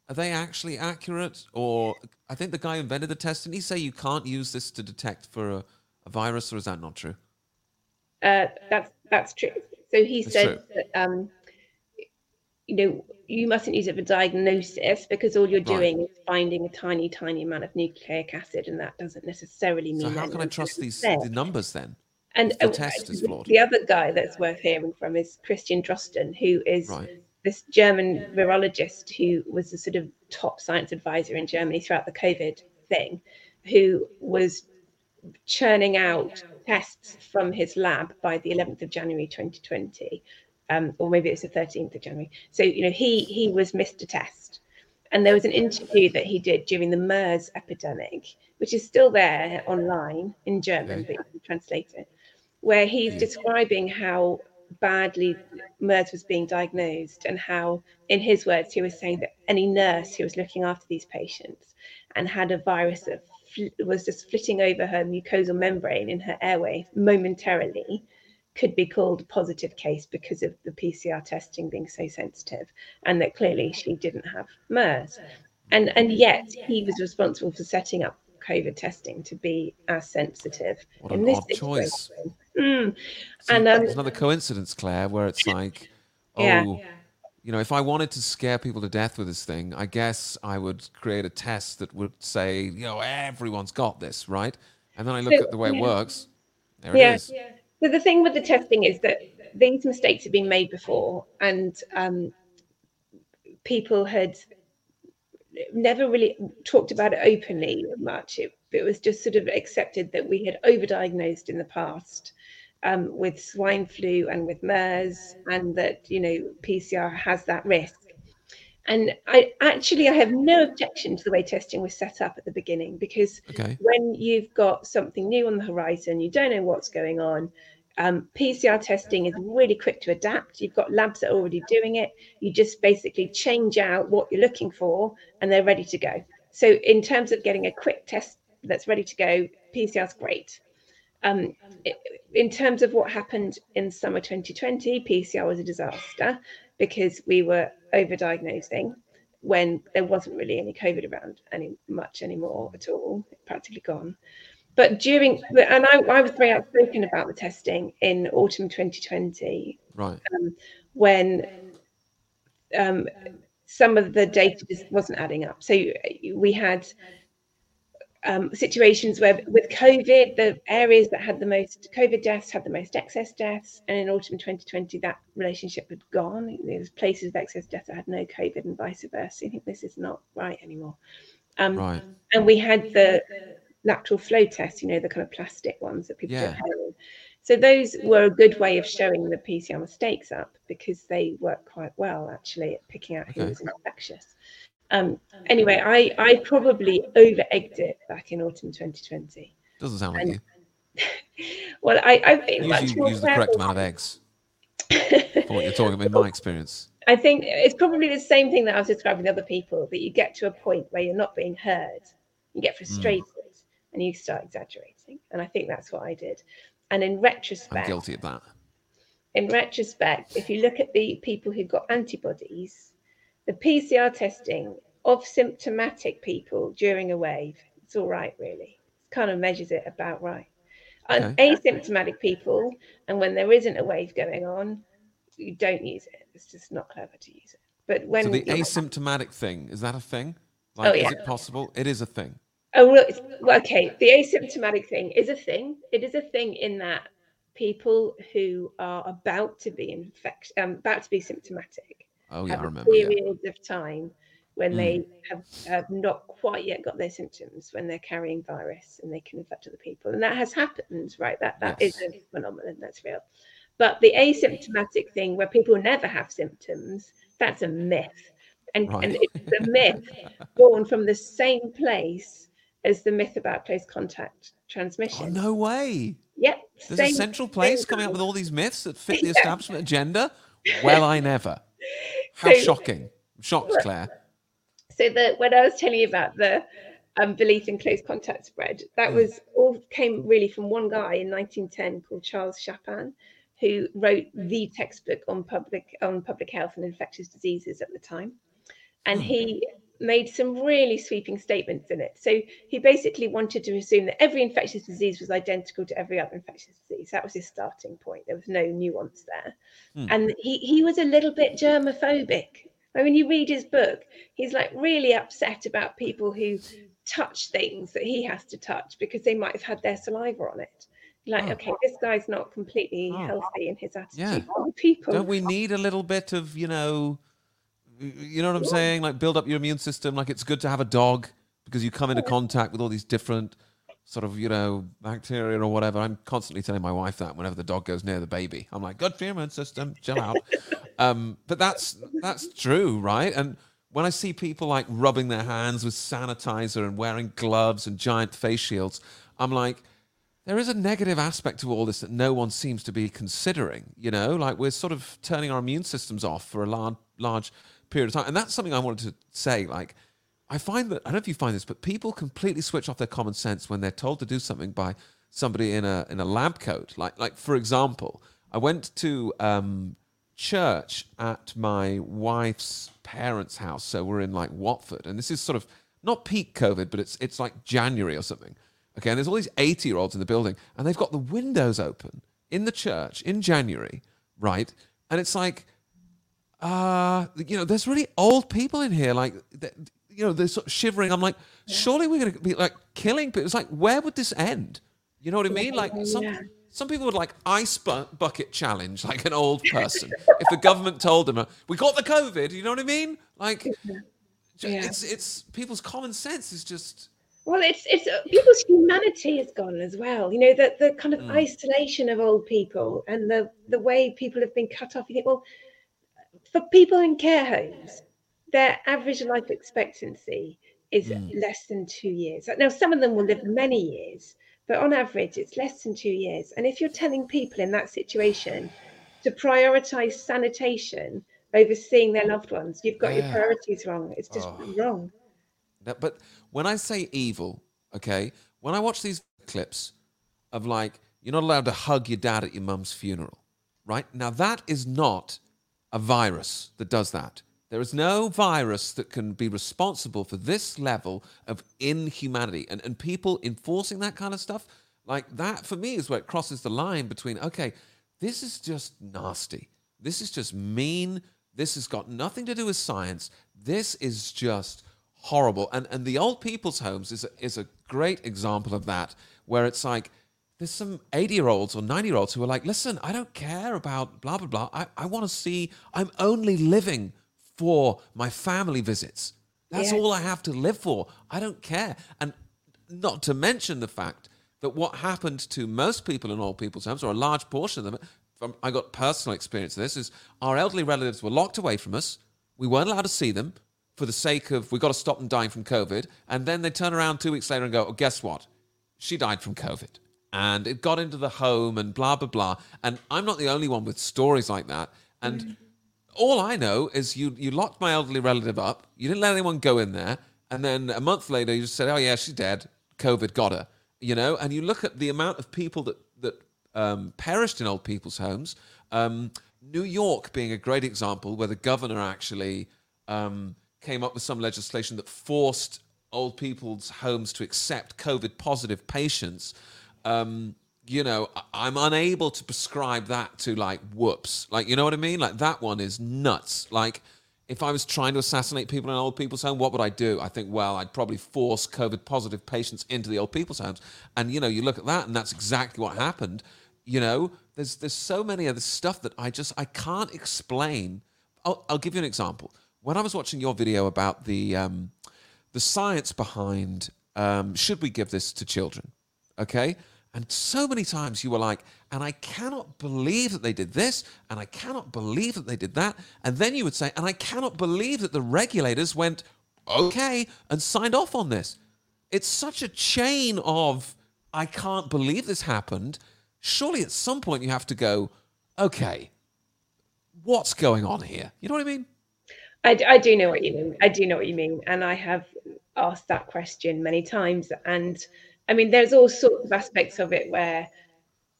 are they actually accurate or I think the guy who invented the test didn't he say you can't use this to detect for a, a virus or is that not true? Uh, that's that's true. So he That's said that um, you know you mustn't use it for diagnosis because all you're Right. doing is finding a tiny, tiny amount of nucleic acid, and that doesn't necessarily mean. So how can I trust these the numbers then? And if the uh, test is flawed? The other guy that's worth hearing from is Christian Drosten, who is Right. This German virologist who was the sort of top science advisor in Germany throughout the COVID thing, who was churning out tests from his lab by the 11th of January 2020, um, or maybe it's the 13th of January. So you know he he was Mr. Test, and there was an interview that he did during the MERS epidemic, which is still there online in German, but you can translate it, where he's Yeah. describing how badly MERS was being diagnosed and how, in his words, he was saying that any nurse who was looking after these patients and had a virus that fl- was just flitting over her mucosal membrane in her airway momentarily could be called a positive case because of the PCR testing being so sensitive, and that clearly she didn't have MERS. And, and yet he was responsible for setting up COVID testing to be as sensitive What in an this odd choice. Mm. See, And, um, there's another coincidence, Clare, where it's like, <laughs> oh, Yeah. you know, if I wanted to scare people to death with this thing, I guess I would create a test that would say, you know, everyone's got this, right? And then I look So, at the way it works. There Yeah. it is. So the thing with the testing is that these mistakes have been made before, and um, people had never really talked about it openly much. It, it was just sort of accepted that we had overdiagnosed in the past um, with swine flu and with MERS, and that you know PCR has that risk. And I actually I have no objection to the way testing was set up at the beginning because Okay. when you've got something new on the horizon, you don't know what's going on. Um, PCR testing is really quick to adapt. You've got labs that are already doing it. You just basically change out what you're looking for, and they're ready to go. So, in terms of getting a quick test that's ready to go, PCR is great. Um, i- in terms of what happened in summer 2020, PCR was a disaster because we were overdiagnosing when there wasn't really any COVID around any much anymore at all, practically gone. But during, and I, I was very outspoken about the testing in autumn 2020 Right. when um, some of the data just wasn't adding up. So we had um, situations where with COVID, the areas that had the most COVID deaths had the most excess deaths. And in autumn 2020, that relationship had gone. There was places with excess deaths that had no COVID and vice versa. I think this is not right anymore. Um, Right. And we had the lateral flow tests, you know, the kind of plastic ones that people Yeah. get home. So those were a good way of showing the PCR mistakes up because they work quite well actually at picking out who Okay. was infectious. Um, anyway, I, I probably over egged it back in autumn 2020. Doesn't sound like you. <laughs> Well, I, I've been You much usually more use the correct amount of eggs for what you're talking about, in my experience. <laughs> I think it's probably the same thing that I was describing to other people that you get to a point where you're not being heard, you get frustrated, and you start exaggerating. And I think that's what I did. And in I'm retrospect, guilty of that. in retrospect, if you look at the people who got antibodies, the PCR testing of symptomatic people during a wave, it's all right, really. It kind of measures it about right. And Okay. asymptomatic people, and when there isn't a wave going on, you don't use it. It's just not clever to use it. But when So the asymptomatic thing, is that a thing? Like, oh, yeah. is it possible? It is a thing. Oh, well, okay. The asymptomatic thing is a thing. It is a thing in that people who are about to be infect, um, about to be symptomatic, Oh, yeah, have I remember. Yeah. periods of time when Mm. they have, have not quite yet got their symptoms, when they're carrying virus and they can infect other people, and that has happened, right? That that is Yes. a phenomenon that's real. But the asymptomatic thing, where people never have symptoms, that's a myth, and and it's a myth born from the same place as the myth about close contact transmission. Oh, no way. Yep. There's a central place same coming up with all these myths that fit the <laughs> establishment agenda. Well, I never. How So- shocking. I'm shocked, Clare. So the when I was telling you about the um, belief in close contact spread, that Mm. was all came really from one guy in 1910 called Charles Chapin, who wrote the textbook on public on public health and infectious diseases at the time, and Hmm. he made some really sweeping statements in it. So he basically wanted to assume that every infectious disease was identical to every other infectious disease. That was his starting point. There was no nuance there. Hmm. And he, he was a little bit germophobic. Like when you read his book, he's like really upset about people who touch things that he has to touch because they might have had their saliva on it. Like, Oh. okay, this guy's not completely Oh. healthy in his attitude. Yeah. People. Don't we need a little bit of, you know, you know what I'm saying? Like build up your immune system. Like it's good to have a dog because you come into contact with all these different sort of, you know, bacteria or whatever. I'm constantly telling my wife that whenever the dog goes near the baby. I'm like, good for your immune system, chill out. <laughs> um, but that's that's true, right? And when I see people like rubbing their hands with sanitizer and wearing gloves and giant face shields, I'm like, there is a negative aspect to all this that no one seems to be considering. You know, like we're sort of turning our immune systems off for a large, large period of time, and that's something I wanted to say. Like, I find that I don't know if you find this, but people completely switch off their common sense when they're told to do something by somebody in a in a lab coat. Like, like for example, I went to um, church at my wife's parents' house, so we're in like Watford, and this is sort of not peak COVID, but it's it's like January or something. Okay, and there's all these 80 year olds in the building, and they've got the windows open in the church in January, right? And it's like, uh, you know, there's really old people in here, like, you know, they're sort of shivering. I'm like, surely we're going to be like killing people. It's like, where would this end? You know what I mean? Like, some, Yeah. some people would like ice bu- bucket challenge, like an old person. <laughs> if the government told them, uh, we got the COVID, you know what I mean? Like, Yeah. it's, it's people's common sense is just, Well, it's it's uh, people's humanity is gone as well. You know, the the kind of isolation of old people and the the way people have been cut off. You think, well, for people in care homes, their average life expectancy is hmm. less than two years. Now, some of them will live many years, but on average, it's less than two years. And if you're telling people in that situation to prioritize sanitation over seeing their loved ones, you've got your priorities wrong. It's just oh. wrong. That, but when I say evil, okay, when I watch these clips of like, you're not allowed to hug your dad at your mum's funeral, right? Now, that is not a virus that does that. There is no virus that can be responsible for this level of inhumanity. And, and people enforcing that kind of stuff, like that for me is where it crosses the line between, okay, this is just nasty. This is just mean. This has got nothing to do with science. This is just horrible. And and the old people's homes is a, is a great example of that, where it's like there's some 80 year olds or 90 year olds who are like, listen, I don't care about blah blah blah. I, I want to see. I'm only living for my family visits. That's Yeah. all I have to live for. I don't care. And not to mention the fact that what happened to most people in old people's homes, or a large portion of them, from, I got personal experience of this, is our elderly relatives were locked away from us. We weren't allowed to see them for the sake of we've got to stop them dying from COVID. And then they turn around two weeks later and go, oh, guess what? She died from COVID. And it got into the home and blah, blah, blah. And I'm not the only one with stories like that. And all I know is you you locked my elderly relative up. You didn't let anyone go in there, and then a month later you just said, "Oh yeah, she's dead. COVID got her." You know, and you look at the amount of people that that um, perished in old people's homes. Um, New York being a great example, where the governor actually um, came up with some legislation that forced old people's homes to accept COVID positive patients um, you know, I'm unable to prescribe that to like whoops. Like, you know what I mean? Like that one is nuts. Like, if I was trying to assassinate people in old people's home, what would I do? I think, well, I'd probably force COVID positive patients into the old people's homes. And you know, you look at that, and that's exactly what happened. You know, there's there's so many of this stuff that I just I can't explain. I'll, I'll give you an example. When I was watching your video about the um, the science behind um, should we give this to children, okay? And so many times you were like, and I cannot believe that they did this, and I cannot believe that they did that. And then you would say, and I cannot believe that the regulators went, okay, and signed off on this. It's such a chain of, I can't believe this happened. Surely at some point you have to go, okay, what's going on here? You know what I mean? I do know what you mean. I do know what you mean. And I have asked that question many times. And I mean, there's all sorts of aspects of it where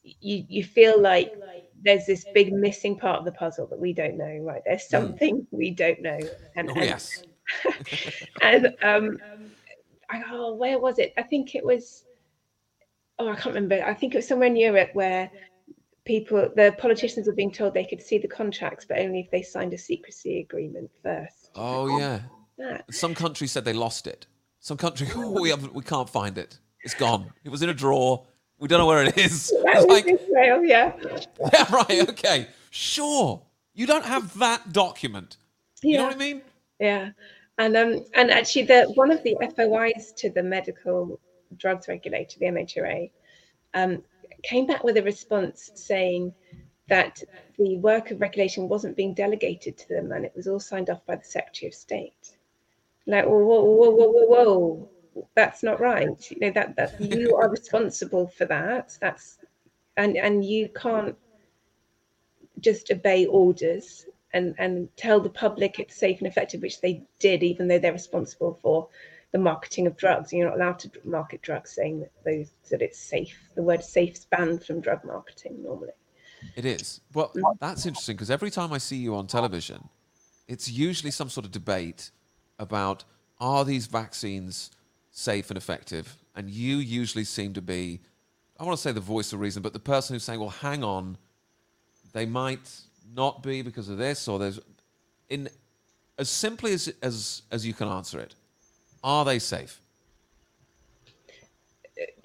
you, you feel like there's this big missing part of the puzzle that we don't know, right? There's something we don't know. And, Oh, and, yes. <laughs> and um, I, oh, where was it? I think it was, oh, I can't remember. I think it was somewhere in Europe where people, the politicians were being told they could see the contracts, but only if they signed a secrecy agreement first. Oh, yeah. That. Some country said they lost it. Some country, oh, <laughs> we haven't, we can't find it. It's gone. It was in a drawer. We don't know where it is. <laughs> It's like, Israel, yeah. yeah, right, okay, sure. You don't have that document. You know what I mean? Yeah, and um, and actually, the one of the FOIs to the medical drugs regulator, the MHRA, um, came back with a response saying that the work of regulation wasn't being delegated to them, and it was all signed off by the Secretary of State. Like, whoa, whoa, whoa, whoa, whoa, whoa. That's not right. You know that that you are responsible for that. That's and and you can't just obey orders and and tell the public it's safe and effective, which they did, even though they're responsible for the marketing of drugs. You're not allowed to market drugs saying that those that it's safe. The word safe is banned from drug marketing normally. It is. Well, that's interesting because every time I see you on television, it's usually some sort of debate about are these vaccines safe and effective? And you usually seem to be I want to say the voice of reason, but the person who's saying, well, hang on, they might not be because of this or there's in as simply as as as you can answer it, are they safe?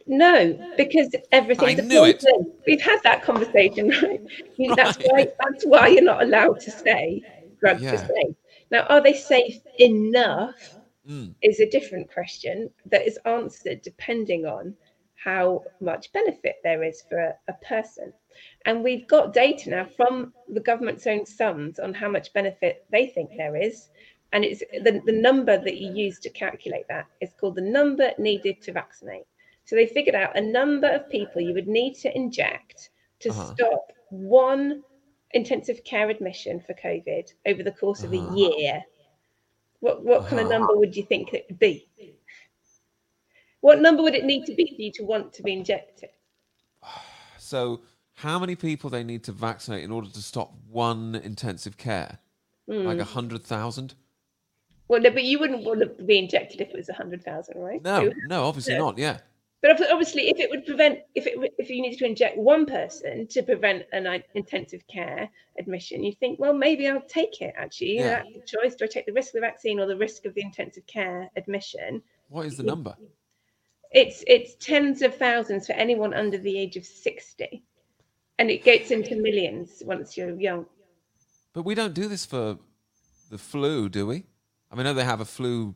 No, because everything's I knew it. We've had that conversation, <laughs> right? That's why that's why you're not allowed to say drugs Yeah. are safe. Now, are they safe enough? Mm. Is a different question that is answered depending on how much benefit there is for a, a person. And we've got data now from the government's own sums on how much benefit they think there is. And it's the, the number that you use to calculate that is called the number needed to vaccinate. So they figured out a number of people you would need to inject to Uh-huh. stop one intensive care admission for COVID over the course of Uh-huh. a year. What what kind of number would you think it would be? What number would it need to be for you to want to be injected? So, how many people they need to vaccinate in order to stop one intensive care? Like Hmm. a hundred thousand? Well, no, but you wouldn't want to be injected if it was a hundred thousand, right? No, no, obviously No. not. Yeah, But obviously, if it would prevent, if it if you needed to inject one person to prevent an intensive care admission, you think, well, maybe I'll take it. Actually, Yeah. that's the choice: do I take the risk of the vaccine or the risk of the intensive care admission? what is the number? It's it's tens of thousands for anyone under the age of sixty, and it gets into millions once you're young. But we don't do this for the flu, do we? I mean, I know they have a flu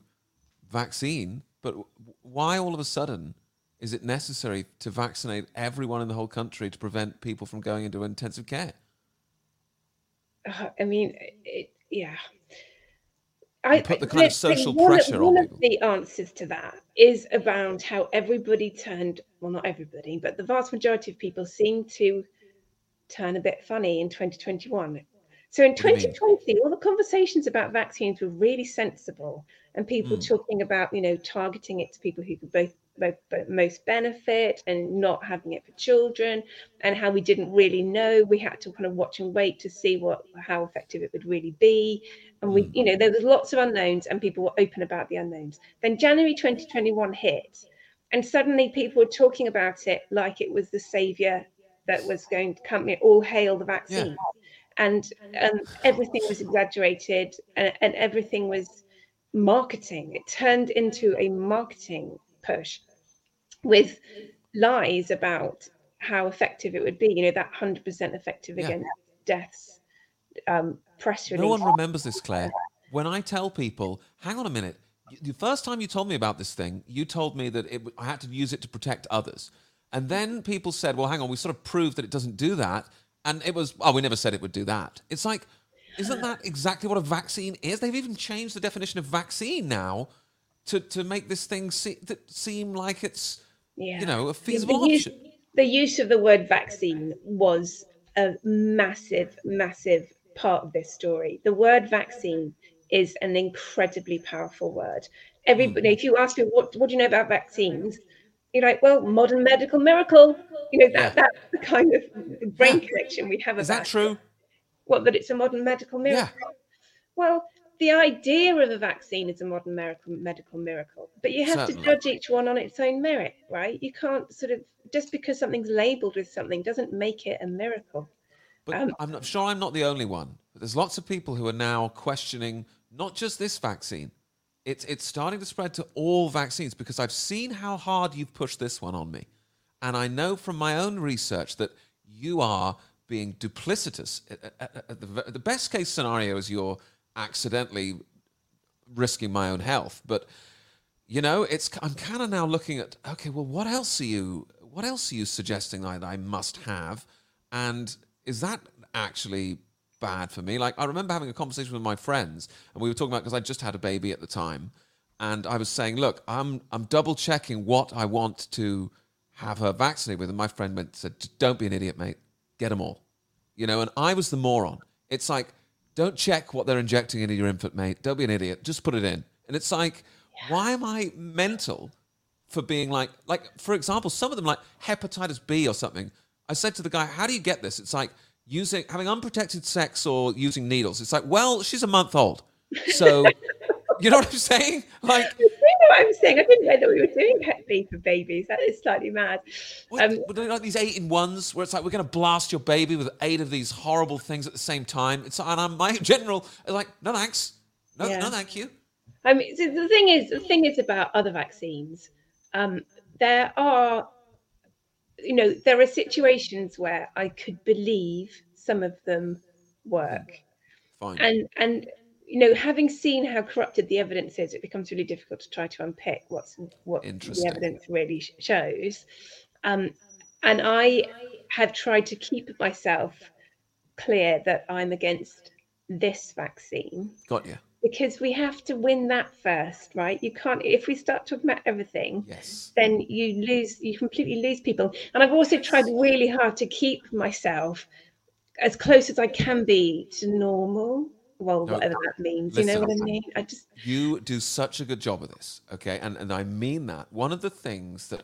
vaccine, but why all of a sudden is it necessary to vaccinate everyone in the whole country to prevent people from going into intensive care? Uh, I mean, it, yeah. You put the kind of I think social one, pressure on one people. of the answers to that is around how everybody turned, well, not everybody, but the vast majority of people seem to turn a bit funny in 2021. So in do you mean? 2020, all the conversations about vaccines were really sensible, and people Mm. talking about, you know, targeting it to people who could both most benefit and not having it for children, and how we didn't really know. We had to kind of watch and wait to see what how effective it would really be, and we, Mm. you know, there was lots of unknowns, and people were open about the unknowns. Then January 2021 hit, and suddenly people were talking about it like it was the savior that was going to come. It all hail the vaccine and and everything was exaggerated and, and everything was marketing it turned into a marketing push with lies about how effective it would be you know that 100% effective Yeah. against deaths um press release No one remembers this, Clare. When I tell people, hang on a minute, the first time you told me about this thing, you told me that it, I had to use it to protect others. And then people said, well, hang on, we sort of proved that it doesn't do that. And it was, oh, we never said it would do that. It's like, isn't that exactly what a vaccine is? They've even changed the definition of vaccine now to, to make this thing se- that seem like it's, yeah you know, a Yeah, feasible the use, option. the use of the word vaccine was a massive, massive part of this story. The word vaccine is an incredibly powerful word. Everybody, mm-hmm. if you ask me what what do you know about vaccines, you're like, well, modern medical miracle. You know that Yeah. that's the kind of brain connection we have Is that true? what that it's a modern medical miracle. Well, the idea of a vaccine is a modern miracle, medical miracle, but you have Certainly. to judge each one on its own merit, right? You can't sort of just because something's labeled with something doesn't make it a miracle. But Um, I'm not sure I'm not the only one. But there's lots of people who are now questioning not just this vaccine. It's it's starting to spread to all vaccines because I've seen how hard you've pushed this one on me, and I know from my own research that you are being duplicitous. At- at- at the, the best case scenario is you're accidentally risking my own health, but you know, it's I'm kind of now looking at okay, well, what else are you what else are you suggesting that I must have, and is that actually bad for me? Like I remember having a conversation with my friends, and we were talking about because I just had a baby at the time, and I was saying, look, I'm I'm double checking what I want to have her vaccinated with, and my friend went said, don't be an idiot, mate, get them all, you know, and I was the moron. It's like don't check what they're injecting into your infant, mate. Don't be an idiot. Just put it in. And it's like, why am I mental for being like, like for example, some of them like hepatitis B or something. I said to the guy, "How do you get this?" It's like using having unprotected sex or using needles. It's like, well, she's a month old, so <laughs> you know what I'm saying? Like, what I'm saying. I didn't know that we were doing hep B for babies. That is slightly mad. What, um, like these eight in ones where it's like we're going to blast your baby with eight of these horrible things at the same time. It's and I'm my general like no thanks, no yeah. no thank you. I mean, so the thing is, the thing is about other vaccines. Um, there are, you know, there are situations where I could believe some of them work. Fine. And and you know, having seen how corrupted the evidence is, it becomes really difficult to try to unpick what's what the evidence really shows. Um, and I have tried to keep myself clear that I'm against this vaccine. Got you. Because we have to win that first, right? You can't if we start talking about everything, yes. then you lose you completely lose people. And I've also tried really hard to keep myself as close as I can be to normal well, no, whatever that means. Listen, you know what I mean? I just you do such a good job of this, okay? And and I mean that. One of the things that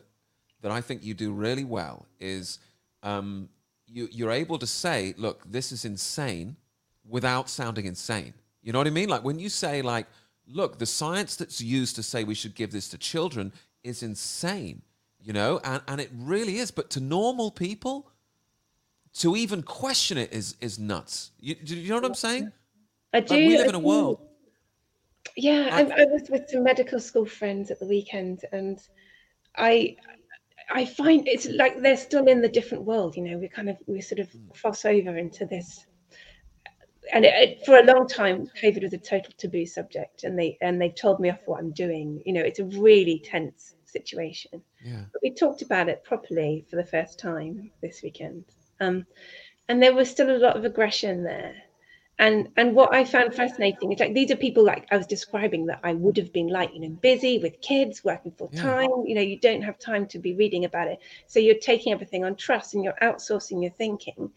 that I think you do really well is um, you you're able to say, look, this is insane, without sounding insane. You know what I mean? Like when you say, like, look, the science that's used to say we should give this to children is insane. You know, and, and it really is. But to normal people, to even question it is is nuts. You, do you know what I'm saying? I do. Like we live in a world. Yeah, I, I, was with some medical school friends at the weekend, and I I find it's like they're still in the different world. You know, we kind of we sort of cross over into this, and it, it, for a long time, COVID was a total taboo subject, and they and they told me off what I'm doing. You know, it's a really tense situation. Yeah. But we talked about it properly for the first time this weekend, um, and there was still a lot of aggression there and and what i found fascinating is like these are people like i was describing that i would have been like you know busy with kids working full time yeah. you know you don't have time to be reading about it. So you're taking everything on trust and you're outsourcing your thinking.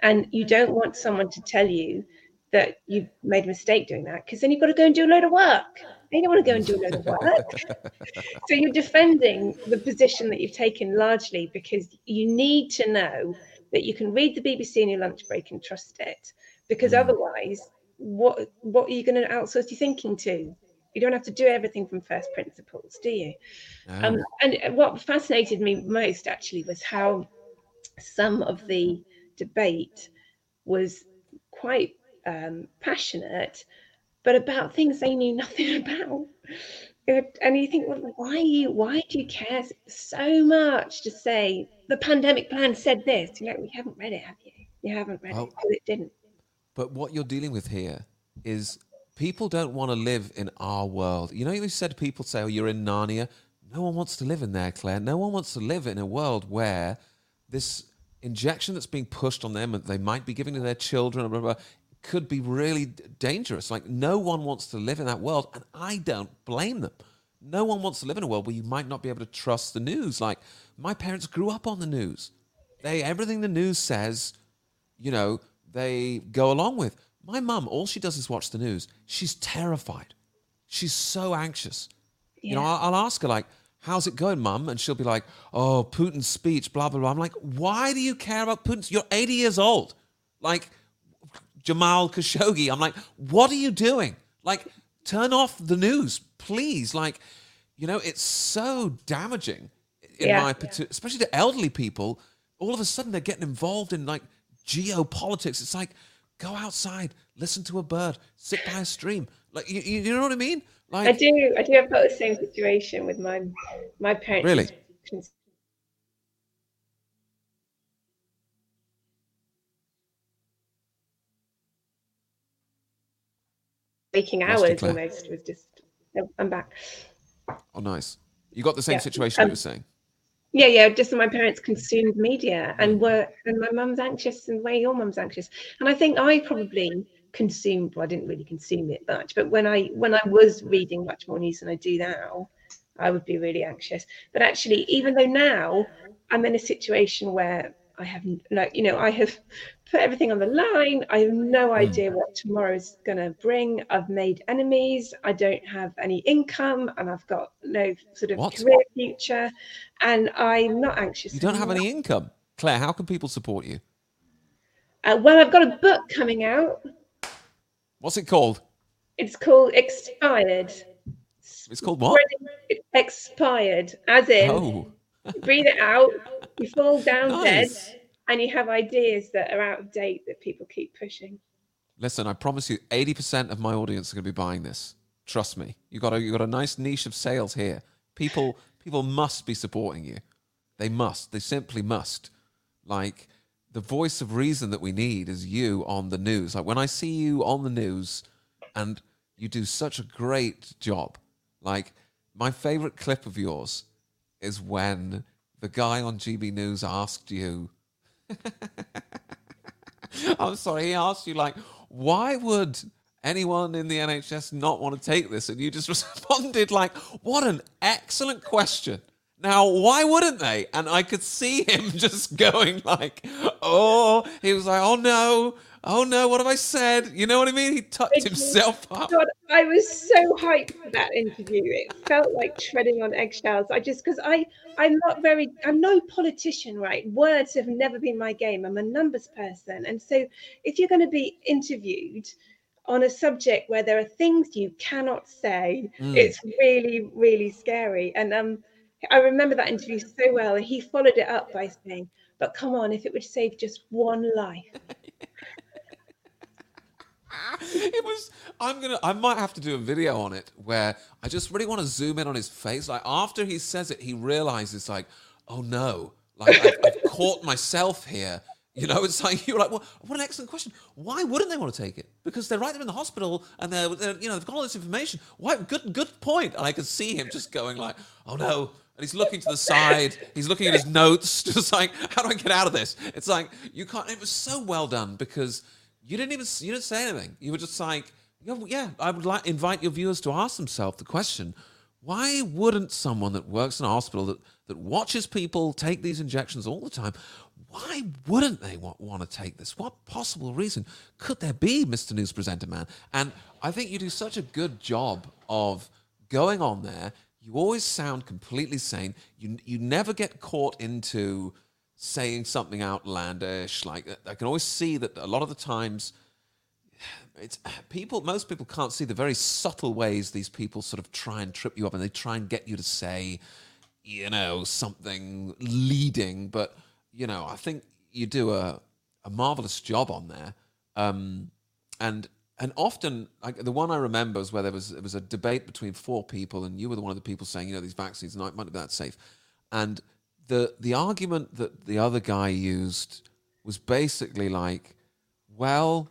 And you mm-hmm. don't want someone to tell you that you've made a mistake doing that because then you've got to go and do a load of work. You don't want to go and do a load of work. <laughs> So you're defending the position that you've taken largely because you need to know that you can read the bbc in your lunch break and trust it because mm. otherwise what what are you going to outsource your thinking to? You don't have to do everything from first principles do you? Oh. um, and what fascinated me most actually was how some of the debate was quite um, passionate but about things they knew nothing <laughs> about. And you think well, why you why do you care so much to say the pandemic plan said this. You know we haven't read it have you? You haven't read well, it it didn't but what you're dealing with here is people don't want to live in our world. You know, you said people say, oh, you're in Narnia. No one wants to live in there, Clare. No one wants to live in a world where this injection that's being pushed on them and they might be giving to their children blah, blah, blah, could be really dangerous. Like, no one wants to live in that world. And I don't blame them. No one wants to live in a world where you might not be able to trust the news. Like, my parents grew up on the news. They everything the news says, you know, they go along with. My mum, all she does is watch the news. She's terrified. She's so anxious. Yeah. You know, I'll, I'll ask her like, "How's it going, mum?" And she'll be like, "Oh, Putin's speech, blah blah blah." I'm like, "Why do you care about Putin's? You're 80 years old." Like Jamal Khashoggi. I'm like, "What are you doing?" Like, turn off the news, please. Like, you know, it's so damaging in yeah. my, especially to elderly people. All of a sudden, they're getting involved in like geopolitics. It's like go outside, listen to a bird, sit by a stream. Like you, you know what I mean? Like I do. I do. I've got the same situation with my my parents. Really. Waking hours almost was just. I'm back. Oh, nice. You got the same yeah. situation um, you were saying yeah yeah just my parents consumed media and were and my mum's anxious and way your mum's anxious. And i think i probably consumed well i didn't really consume it much but when i when i was reading much more news than i do now i would be really anxious. But actually even though now i'm in a situation where I have like you know I have put everything on the line. I have no hmm. idea what tomorrow is going to bring. I've made enemies. I don't have any income, and I've got no sort of what? career future. And I'm not anxious. You don't anymore. have any income, Clare. How can people support you? Uh, well, I've got a book coming out. What's it called? It's called Expired It's called what? Expired, as in Oh, breathe it out, you fall down Nice. dead, and you have ideas that are out of date that people keep pushing. listen, I promise you, eighty percent of my audience are going to be buying this. Trust me. You got a you got a nice niche of sales here. People people must be supporting you. They must. They simply must. Like the voice of reason that we need is you on the news. Like when I see you on the news, and you do such a great job. Like my favorite clip of yours is when the guy on GB News asked you <laughs> I'm sorry, he asked you like, why would anyone in the NHS not want to take this? And you just <laughs> responded like, what an excellent question. Now, why wouldn't they? And I could see him <laughs> just going like, oh, he was like, oh no, oh no, what have I said? You know what I mean? He tucked himself up. God, I was so hyped for that interview. It felt like treading on eggshells. I just because I I'm not very I'm no politician, right? Words have never been my game. I'm a numbers person, and so if you're going to be interviewed on a subject where there are things you cannot say, Mm. it's really really scary. And um, I remember that interview so well. And he followed it up by saying, "But come on, if it would save just one life." <laughs> <laughs> it was i'm gonna i might have to do a video on it where i just really want to zoom in on his face. Like after he says it he realizes like oh no. Like I've, I've <laughs> caught myself here. You know it's like <laughs> you're like well what an excellent question. Why wouldn't they want to take it? Because they're right there in the hospital and they're, they're you know they've got all this information. Why good good point. And i could see him just going like oh no. And he's looking to the side. He's looking at his notes, just like, how do I get out of this? It's like you can't. It was so well done because you didn't even you didn't say anything. You were just like, yeah. I would like invite your viewers to ask themselves the question: Why wouldn't someone that works in a hospital that that watches people take these injections all the time? Why wouldn't they want, want to take this? What possible reason could there be, Mr. News Presenter Man? And I think you do such a good job of going on there. You always sound completely sane. You you never get caught into saying something outlandish. Like I can always see that a lot of the times it's people most people can't see the very subtle ways these people sort of try and trip you up and they try and get you to say you know something leading but you know i think you do a, a marvelous job on there um, and and often like the one i remember is where there was it was a debate between four people and you were the one of the people saying you know these vaccines might might not be that safe and the the argument that the other guy used was basically like well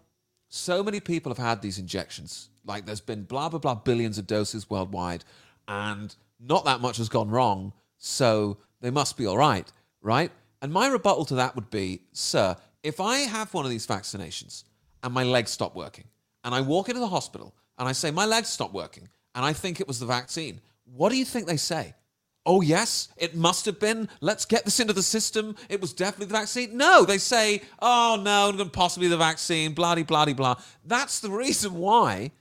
so many people have had these injections. Like there's been blah blah blah billions of doses worldwide, and not that much has gone wrong. So they must be all right, right? And my rebuttal to that would be, sir, if I have one of these vaccinations and my legs stop working, and I walk into the hospital and I say my legs stop working, and I think it was the vaccine, what do you think they say? Oh, yes, it must have been. Let's get this into the system. It was definitely the vaccine. No, they say, oh, no, possibly the vaccine, blah, blah, blah, blah. That's the reason why,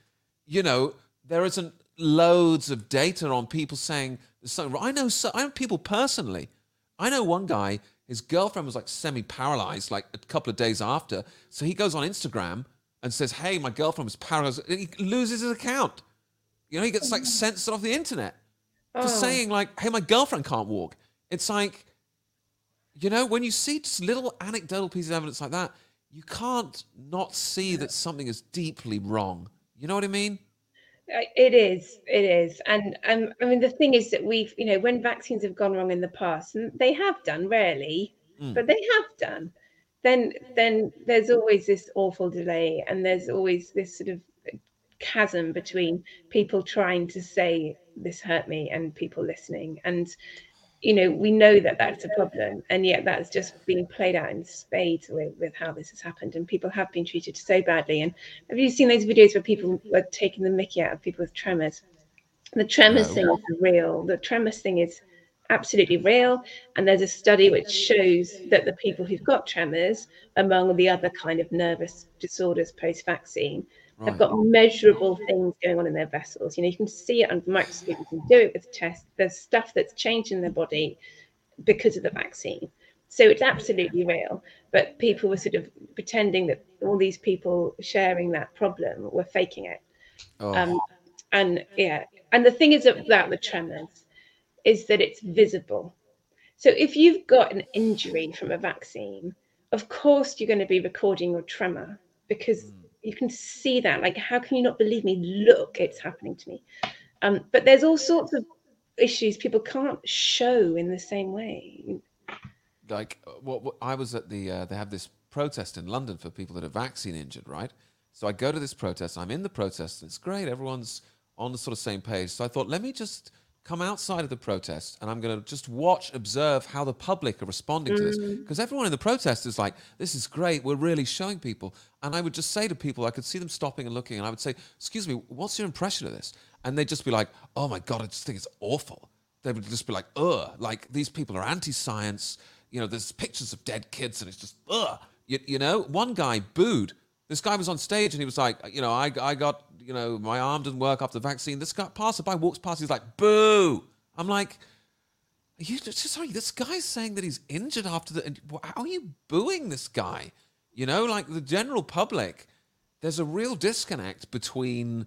you know, there isn't loads of data on people saying there's something wrong. I know, so, I know people personally. I know one guy, his girlfriend was like semi paralyzed like a couple of days after. So he goes on Instagram and says, hey, my girlfriend was paralyzed. And he loses his account. You know, he gets like mm. censored off the internet for Oh. saying like, "Hey, my girlfriend can't walk." It's like, you know, when you see just little anecdotal pieces of evidence like that, you can't not see that something is deeply wrong. You know what I mean? It is, it is, and um, I mean the thing is that we've, you know, when vaccines have gone wrong in the past, and they have done rarely, Mm. but they have done, then then there's always this awful delay, and there's always this sort of chasm between people trying to say this hurt me and people listening, and you know we know that that's a problem, and yet that's just being played out in spades with, with how this has happened, and people have been treated so badly, and have you seen those videos where people were taking the mickey out of people with tremors? The tremors No. thing is real. The tremors thing is absolutely real. And there's a study which shows that the people who've got tremors, among the other kind of nervous disorders post vaccine, Right. have got measurable things going on in their vessels. You know, you can see it under the microscope, you can do it with tests. There's stuff that's changed in their body because of the vaccine. So it's absolutely real. But people were sort of pretending that all these people sharing that problem were faking it. Oh, Um, and yeah, and the thing is about the tremors is that it's visible. So if you've got an injury from a vaccine, of course you're going to be recording your tremor because mm. You can see that. Like, how can you not believe me? Look, it's happening to me. Um, but there's all sorts of issues people can't show in the same way. Like, what, what I was at the, uh, they have this protest in London for people that are vaccine injured, right? So I go to this protest. I'm in the protest. And it's great. Everyone's on the sort of same page. So I thought, let me just come outside of the protest and I'm going to just watch, observe how the public are responding to this. Because mm. everyone in the protest is like, this is great. We're really showing people. And I would just say to people, I could see them stopping and looking, and I would say, excuse me, what's your impression of this? And they'd just be like, oh my God, I just think it's awful. They would just be like, ugh, like these people are anti science. You know, there's pictures of dead kids and it's just, ugh. You, you know, one guy booed this guy was on stage and he was like, you know, I, I got, you know, my arm didn't work after the vaccine. This guy passerby walks past, he's like, boo. I'm like, are you sorry, this guy's saying that he's injured after the. How are you booing this guy? You know, like the general public, there's a real disconnect between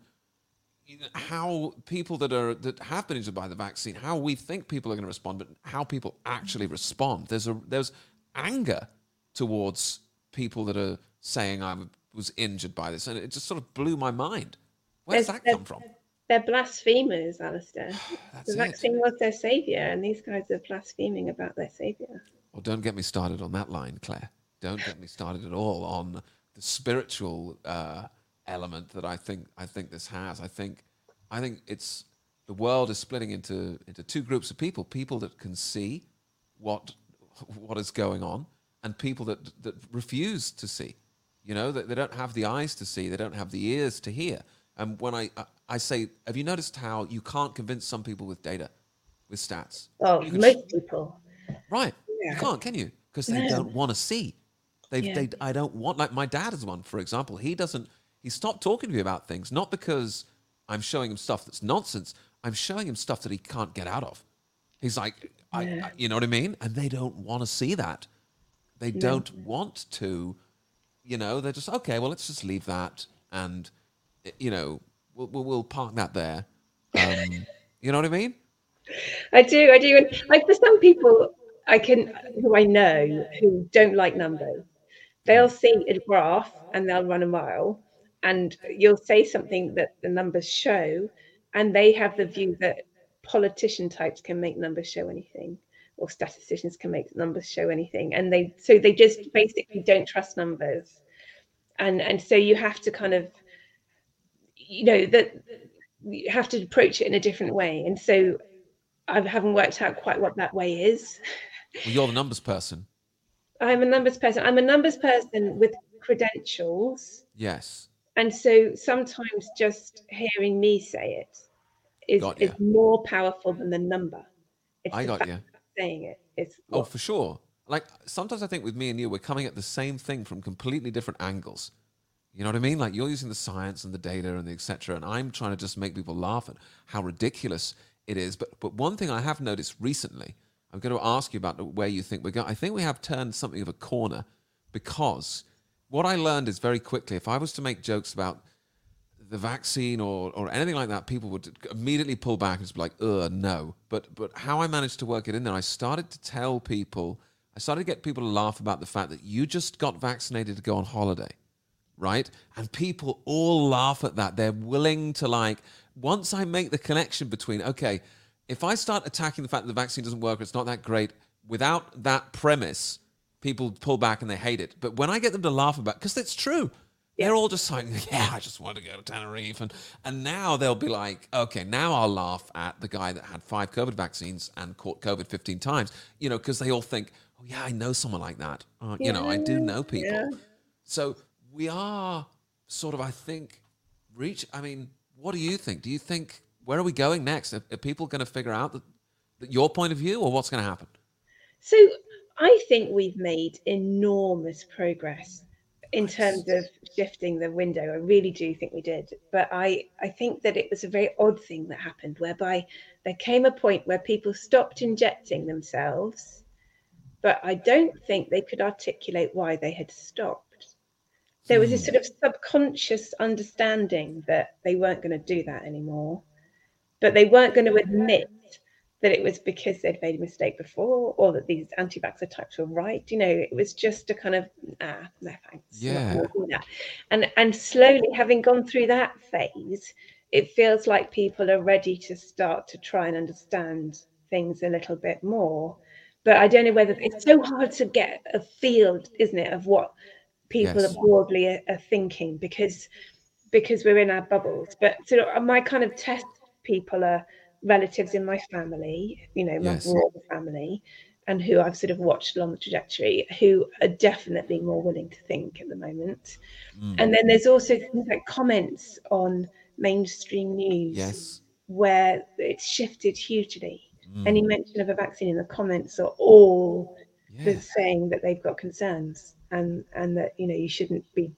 how people that are that have been injured by the vaccine, how we think people are going to respond, but how people actually respond. There's a there's anger towards people that are saying I'm was injured by this, and it just sort of blew my mind. Where does that come from? They're blasphemers, Alistair. <sighs> the vaccine was their savior, and these guys are blaspheming about their savior. Well, don't get me started on that line, Clare. Don't get me started at all on the spiritual uh, element that I think I think this has. I think I think it's the world is splitting into into two groups of people: people that can see what what is going on, and people that that refuse to see. You know, they, they don't have the eyes to see, they don't have the ears to hear. And when I, I say, have you noticed how you can't convince some people with data, with stats? Oh, most people. Right. Yeah. You can't, can you? Because they no. don't want to see. They, yeah. they, I don't want, like my dad is one, for example. He doesn't, he stopped talking to me about things, not because I'm showing him stuff that's nonsense. I'm showing him stuff that he can't get out of. He's like, yeah. I, I, you know what I mean? And they don't want to see that. They no. don't want to you know, they're just okay. Well, let's just leave that, and you know, we'll we'll, we'll park that there. Um, you know what I mean? I do, I do. And like for some people, I can who I know who don't like numbers. They'll mm. see a graph and they'll run a mile, and you'll say something that the numbers show, and they have the view that politician types can make numbers show anything or statisticians can make numbers show anything. And they so they just basically don't trust numbers. And and so you have to kind of you know that you have to approach it in a different way. And so i haven't worked out quite what that way is. Well, you're the numbers person. I'm a numbers person. I'm a numbers person with credentials. Yes. And so sometimes just hearing me say it is, is more powerful than the number. It's I got you saying it. It's oh, for sure. Like sometimes I think with me and you, we're coming at the same thing from completely different angles. You know what I mean? Like you're using the science and the data and the etc. And I'm trying to just make people laugh at how ridiculous it is. But but one thing I have noticed recently, I'm going to ask you about where you think we're going. I think we have turned something of a corner because what I learned is very quickly. If I was to make jokes about the vaccine or, or anything like that, people would immediately pull back and just be like, "Ugh, no." But but how I managed to work it in there, I started to tell people, I started to get people to laugh about the fact that you just got vaccinated to go on holiday, right? And people all laugh at that. They're willing to like. Once I make the connection between, okay, if I start attacking the fact that the vaccine doesn't work, or it's not that great, without that premise, people pull back and they hate it. But when I get them to laugh about, because it's true they're all just like, <laughs> yeah, I just want to go to Tenerife. And, and now they'll be like, okay, now I'll laugh at the guy that had five COVID vaccines and caught COVID 15 times, you know, because they all think, oh, yeah, I know someone like that. Uh, yeah, you know, I do know people. Yeah. So we are sort of, I think, reach. I mean, what do you think? Do you think, where are we going next? Are, are people going to figure out that, that your point of view or what's going to happen? So I think we've made enormous progress in terms of shifting the window i really do think we did. But i i think that it was a very odd thing that happened whereby there came a point where people stopped injecting themselves but i don't think they could articulate why they had stopped. There was a hmm. sort of subconscious understanding that they weren't going to do that anymore but they weren't going to admit that it was because they'd made a mistake before or that these anti-vaxxer types were right. You know, it was just a kind of ah, no thanks. Yeah. And and slowly having gone through that phase, it feels like people are ready to start to try and understand things a little bit more. But I don't know whether it's so hard to get a field, isn't it, of what people yes. broadly are, are thinking because because we're in our bubbles. But sort of my kind of test people are relatives in my family, you know, my yes. family, and who I've sort of watched along the trajectory, who are definitely more willing to think at the moment. Mm. And then there's also things like comments on mainstream news yes. where it's shifted hugely. Mm. Any mention of a vaccine in the comments are all yeah. saying that they've got concerns and and that you know you shouldn't be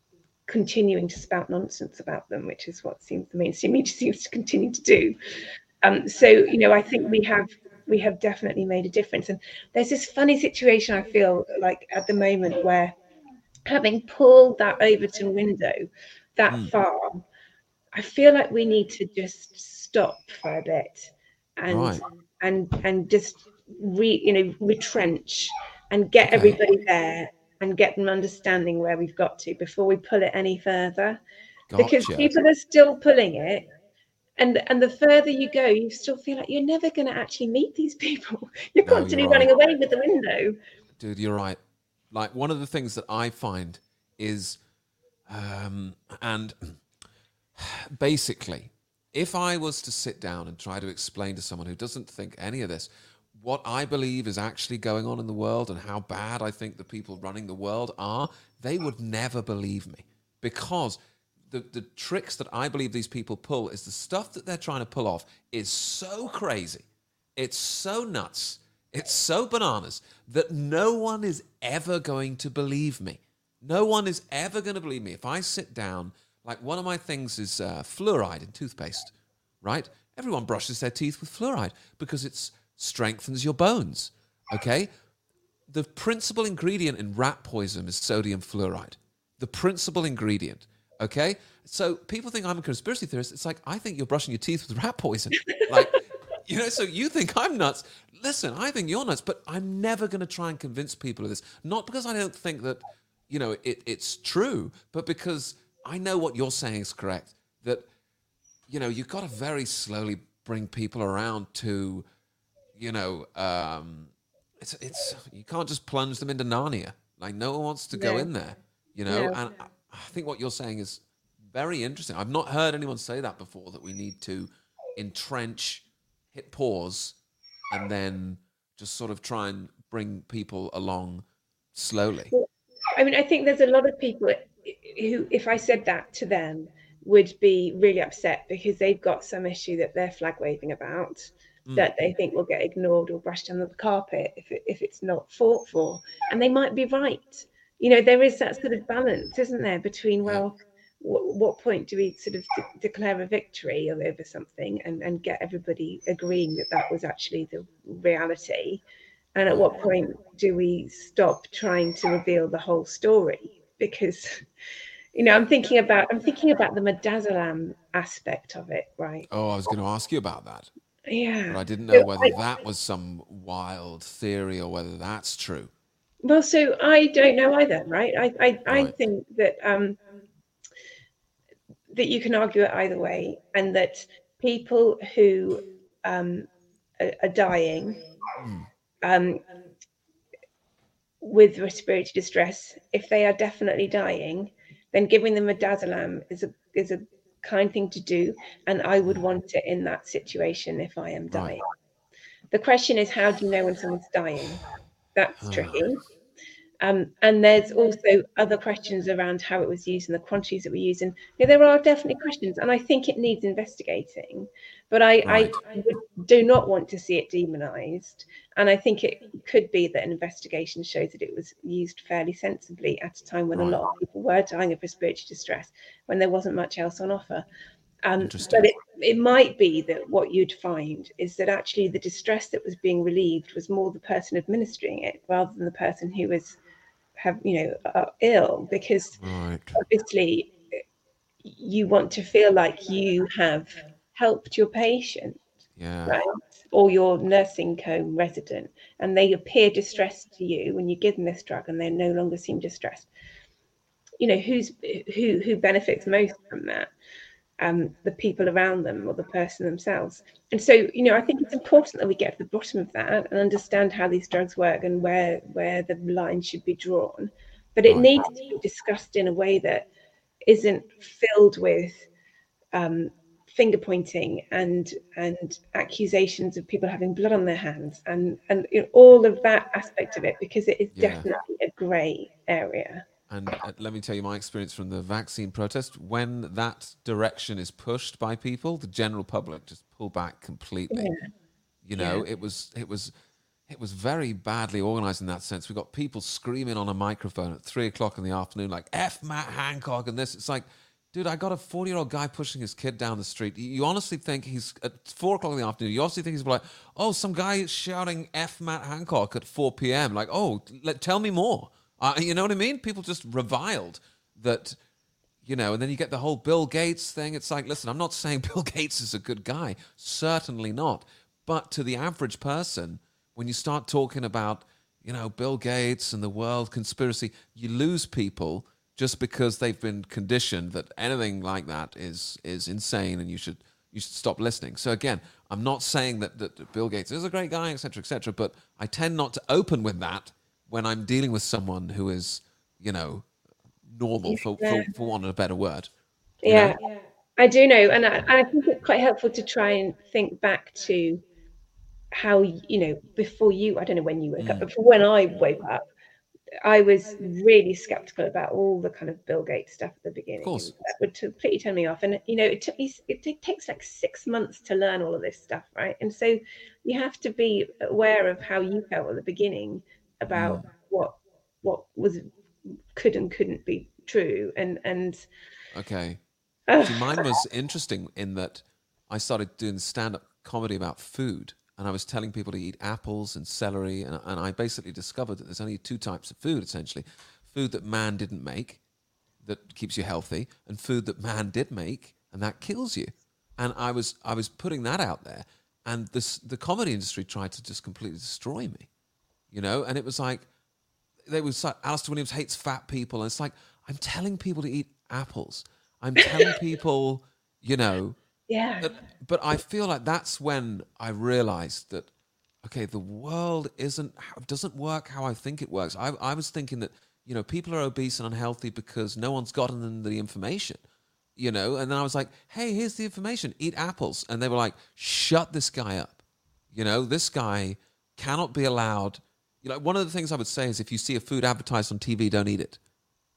continuing to spout nonsense about them, which is what seems the mainstream media <laughs> seems to continue to do. Um, so you know, I think we have we have definitely made a difference. And there's this funny situation I feel like at the moment where having pulled that Overton window that mm. far, I feel like we need to just stop for a bit and right. and and just re you know retrench and get okay. everybody there and get them understanding where we've got to before we pull it any further. Gotcha. Because people are still pulling it and and the further you go you still feel like you're never going to actually meet these <laughs> people. You're no, constantly you're running away with the window. Dude you're right. Like one of the things that i find is um and <sighs> basically if i was to sit down and try to explain to someone who doesn't think any of this what i believe is actually going on in the world and how bad i think the people running the world are they would never believe me. Because the, the tricks that I believe these people pull is the stuff that they're trying to pull off is so crazy. It's so nuts. It's so bananas that no one is ever going to believe me. No one is ever going to believe me. If I sit down, like one of my things is uh, fluoride in toothpaste, right? Everyone brushes their teeth with fluoride because it strengthens your bones, okay? The principal ingredient in rat poison is sodium fluoride. The principal ingredient. Okay, so people think I'm a conspiracy theorist. It's like I think you're brushing your teeth with rat poison. <laughs> like, you know, so you think I'm nuts. Listen, I think you're nuts, but I'm never going to try and convince people of this. Not because I don't think that, you know, it, it's true, but because I know what you're saying is correct. That, you know, you've got to very slowly bring people around to, you know, um, it's it's you can't just plunge them into Narnia. Like no one wants to go in there, you know. And I think what you're saying is very interesting. I've not heard anyone say that before. That we need to entrench, hit pause, and then just sort of try and bring people along slowly. I mean, I think there's a lot of people who, if I said that to them, would be really upset because they've got some issue that they're flag waving about mm. that they think will get ignored or brushed under the carpet if, it, if it's not fought for. And they might be right you know there is that sort of balance isn't there between well what, what point do we sort of de- declare a victory over something and, and get everybody agreeing that that was actually the reality? And at what point do we stop trying to reveal the whole story? Because you know i'm thinking about i'm thinking about the midazolam aspect of it right? Oh i was going to ask you about that. Yeah. But i didn't know whether that was some wild theory or whether that's true well, so I don't know either, right? I I, right. I think that um, that you can argue it either way, and that people who um, are, are dying mm. um, with respiratory distress, if they are definitely dying, then giving them a midazolam is a is a kind thing to do, and I would want it in that situation if I am dying. Right. The question is, how do you know when someone's dying? That's tricky. Um, and there's also other questions around how it was used and the quantities that were used. And you know, there are definitely questions, and I think it needs investigating. But I, right. I do not want to see it demonized. And I think it could be that an investigation shows that it was used fairly sensibly at a time when right. a lot of people were dying of respiratory distress, when there wasn't much else on offer. Um, but it, it might be that what you'd find is that actually the distress that was being relieved was more the person administering it rather than the person who was have you know are ill because right. obviously you want to feel like you have helped your patient Yeah. right? Or your nursing home resident, and they appear distressed to you when you give them this drug, and they no longer seem distressed. You know who's who who benefits most from that? Um, the people around them or the person themselves. And so, you know, I think it's important that we get to the bottom of that and understand how these drugs work and where where the line should be drawn. But it needs to be discussed in a way that isn't filled with um, finger pointing and and accusations of people having blood on their hands and and you know, all of that aspect of it because it is Yeah. definitely a grey area. And uh, let me tell you my experience from the vaccine protest. When that direction is pushed by people, the general public just pull back completely. You know, it was it was it was very badly organized in that sense. We got people screaming on a microphone at three o'clock in the afternoon, like "F Matt Hancock" and this. It's like, dude, I got a forty-year-old guy pushing his kid down the street. You- honestly think he's at four o'clock in the afternoon? You honestly think he's like, oh, some guy is shouting "F Matt Hancock" at four p.m. Like, oh, let, tell me more. Uh, you know what I mean? People just reviled that you know, and then you get the whole Bill Gates thing. It's like, listen, I'm not <laughs> saying Bill Gates is a good guy, certainly not. But to the average person, when you start talking about, you know, Bill Gates and the world conspiracy, you lose people just because they've been conditioned that anything like that is is insane and you should you should stop listening. So again, I'm not saying that, that Bill Gates is a great guy, etc., etc., but I tend not to open with that when I'm dealing with someone who is, you know, normal for, for, for want of a better word. know? Yeah, I do know, and I, and I think it's quite helpful to try and think back to how you know before you. I don't know when you woke up, mm. but when I woke up, I was really skeptical about all the kind of Bill Gates stuff at the beginning. Of course. That would completely turn me off, and you know, it took me. It, t- takes like six months to learn all of this stuff, right? And so you have to be aware of how you felt at the beginning about what what was could and couldn't be true, and and. Okay. Uh, See, mine was interesting in that I started doing stand up comedy about food and I was telling people to eat apples and celery. And, and I basically discovered that there's only two types of food essentially food that man didn't make that keeps you healthy, and food that man did make and that kills you. And I was, I was putting that out there. And this, the comedy industry tried to just completely destroy me, you know? And it was like, they was like Alistair Williams hates fat people, and it's like I'm telling people to eat apples. I'm telling <laughs> people, you know, yeah. that, but I feel like that's when I realized that okay, the world isn't doesn't work how I think it works. I I was thinking that you know people are obese and unhealthy because no one's gotten them the information, you know. And then I was like, hey, here's the information: eat apples. And they were like, shut this guy up. You know, this guy cannot be allowed. You know, one of the things I would say is if you see a food advertised on TV, don't eat it.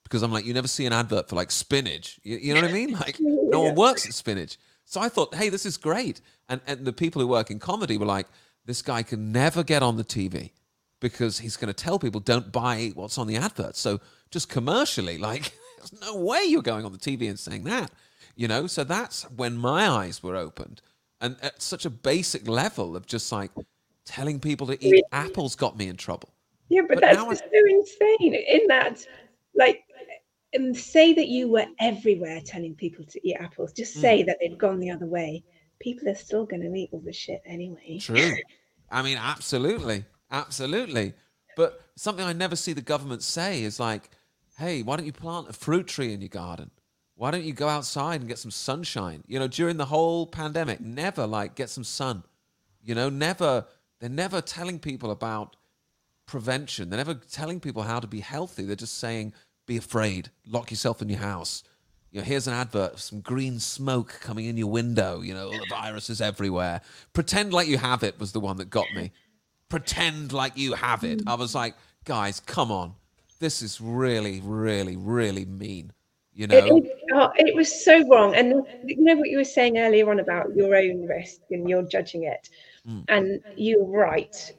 Because I'm like, you never see an advert for like spinach. You, you know what I mean? Like, <laughs> no one works at spinach. So I thought, hey, this is great. And, and the people who work in comedy were like, this guy can never get on the TV because he's going to tell people don't buy what's on the advert. So just commercially, like, <laughs> there's no way you're going on the TV and saying that, you know? So that's when my eyes were opened. And at such a basic level of just like telling people to eat apples got me in trouble. Yeah, but, But that's just so insane. In that, like, and say that you were everywhere telling people to eat apples. Just Hmm. say that they'd gone the other way. People are still going to eat all the shit anyway. True. <laughs> I mean, absolutely. Absolutely. But something I never see the government say is like, hey, why don't you plant a fruit tree in your garden? Why don't you go outside and get some sunshine? You know, during the whole pandemic, never like get some sun. You know, never, they're never telling people about prevention. They're never telling people how to be healthy. They're just saying, be afraid, lock yourself in your house. You know, here's an advert of some green smoke coming in your window. You know, all the virus is everywhere. Pretend like you have it was the one that got me. Pretend like you have it. I was like, guys, come on. This is really, really, really mean. You know? It, it, oh, it was so wrong. And you know what you were saying earlier on about your own risk and you're judging it. Mm. And you were right.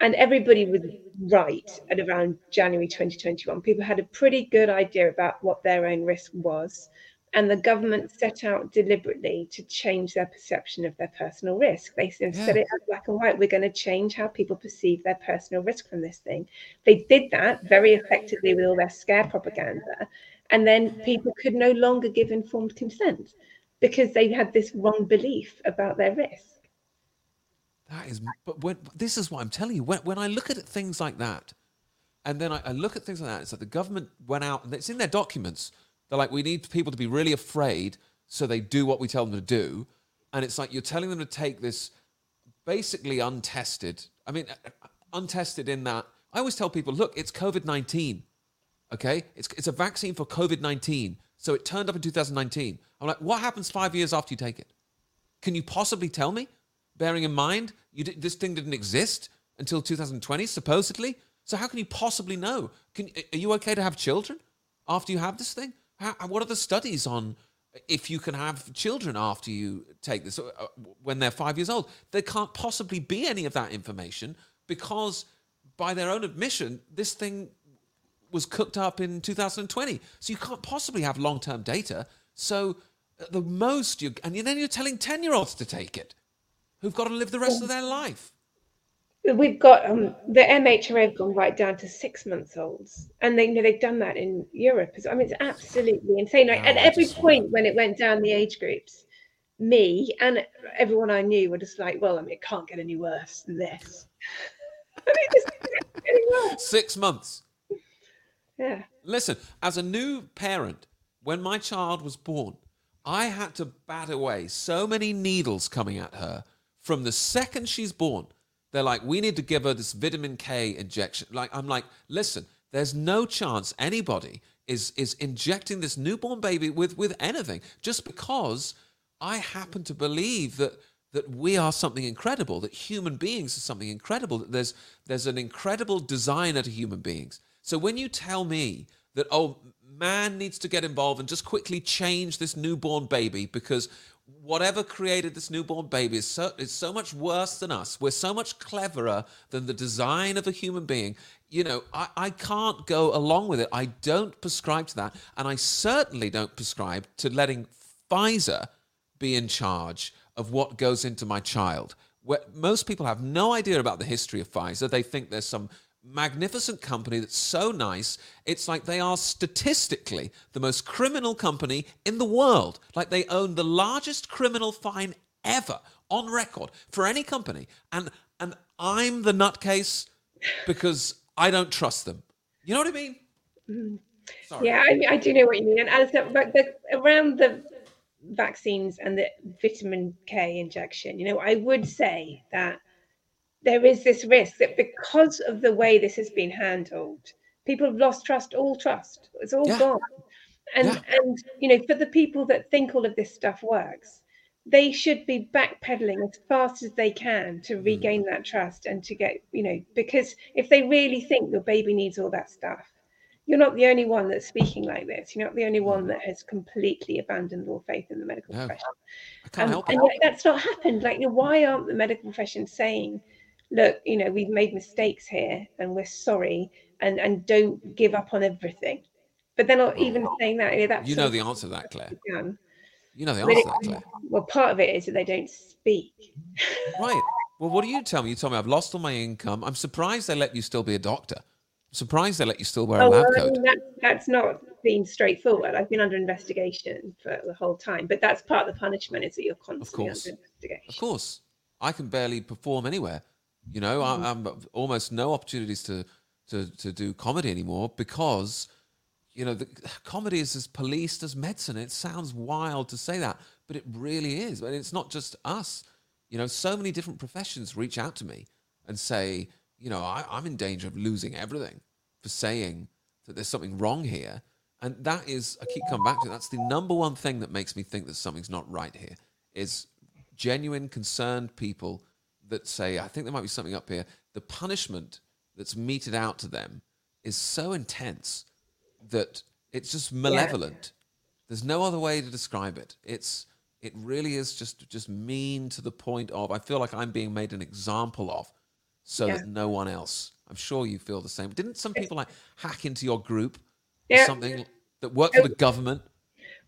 And everybody was right at around January 2021. People had a pretty good idea about what their own risk was. And the government set out deliberately to change their perception of their personal risk. They said, Yeah. said it as black and white. We're going to change how people perceive their personal risk from this thing. They did that very effectively with all their scare propaganda. And then people could no longer give informed consent because they had this wrong belief about their risk. That is, but when, this is what I'm telling you. When, when I look at things like that, and then I, I look at things like that, it's like the government went out, and it's in their documents. They're like, we need people to be really afraid, so they do what we tell them to do. And it's like you're telling them to take this basically untested. I mean, uh, uh, untested in that I always tell people, look, it's COVID 19. Okay? It's, it's a vaccine for COVID 19. So it turned up in 2019. I'm like, what happens five years after you take it? Can you possibly tell me? Bearing in mind, did, this thing didn't exist until 2020, supposedly. So how can you possibly know? Can, are you okay to have children after you have this thing? How, what are the studies on if you can have children after you take this uh, when they're five years old? There can't possibly be any of that information because, by their own admission, this thing was cooked up in 2020. So you can't possibly have long term data. So the most you and then you're telling 10 year olds to take it who've got to live the rest of their life we've got um, the MHRA have gone right down to six months olds, and they you know they've done that in Europe. I mean, it's absolutely insane. Like, at every point when it went down the age groups, me and everyone I knew were just like, "Well, I mean, it can't get any worse than this." <laughs> Six months. Yeah. Listen, as a new parent, when my child was born, I had to bat away so many needles coming at her from the second she's born. They're like, we need to give her this vitamin K injection. Like, I'm like, listen, there's no chance anybody is is injecting this newborn baby with with anything just because I happen to believe that that we are something incredible, that human beings are something incredible, that there's there's an incredible designer to human beings. So when you tell me that oh man needs to get involved and just quickly change this newborn baby because whatever created this newborn baby is so, is so much worse than us. We're so much cleverer than the design of a human being. You know, I, I can't go along with it. I don't prescribe to that. And I certainly don't prescribe to letting Pfizer be in charge of what goes into my child. Where most people have no idea about the history of Pfizer. They think there's some magnificent company that's so nice. It's like they are statistically the most criminal company in the world. Like they own the largest criminal fine ever on record for any company. And and I'm the nutcase because I don't trust them. You know what I mean? Mm-hmm. Sorry. Yeah, I, I, do know what you mean. And as but the, around the vaccines and the vitamin K injection, you know, I would say that there is this risk that because of the way this has been handled, people have lost trust, all trust. It's all yeah. gone. And yeah. and you know, for the people that think all of this stuff works, they should be backpedaling as fast as they can to mm. regain that trust and to get, you know, because if they really think your baby needs all that stuff, you're not the only one that's speaking like this. You're not the only one mm. that has completely abandoned all faith in the medical no, profession. Um, and yet that's not happened. Like, you know, why aren't the medical profession saying look, you know, we've made mistakes here and we're sorry and, and don't give up on everything. But they're not even saying that. You know, that's you know the answer to that, Clare. Done. You know the answer to that, Clare. Well, part of it is that they don't speak. right. Well, what do you tell me? You tell me I've lost all my income. I'm surprised they let you still be a doctor. I'm surprised they let you still wear oh, a lab well, coat. I mean, that, that's not been straightforward. I've been under investigation for the whole time, but that's part of the punishment is that you're constantly under investigation. Of course. I can barely perform anywhere. You know, mm-hmm. I, am almost no opportunities to, to to do comedy anymore because, you know, the <sighs> comedy is as policed as medicine. It sounds wild to say that, but it really is. And it's not just us. You know, so many different professions reach out to me and say, you know, I, I'm in danger of losing everything for saying that there's something wrong here. And that is, I keep coming back to it, that's the number one thing that makes me think that something's not right here is genuine, concerned people that say, I think there might be something up here. The punishment that's meted out to them is so intense that it's just malevolent. Yeah. There's no other way to describe it. It's it really is just just mean to the point of I feel like I'm being made an example of, so yeah. that no one else. I'm sure you feel the same. Didn't some people like hack into your group yeah. or something that worked for the government?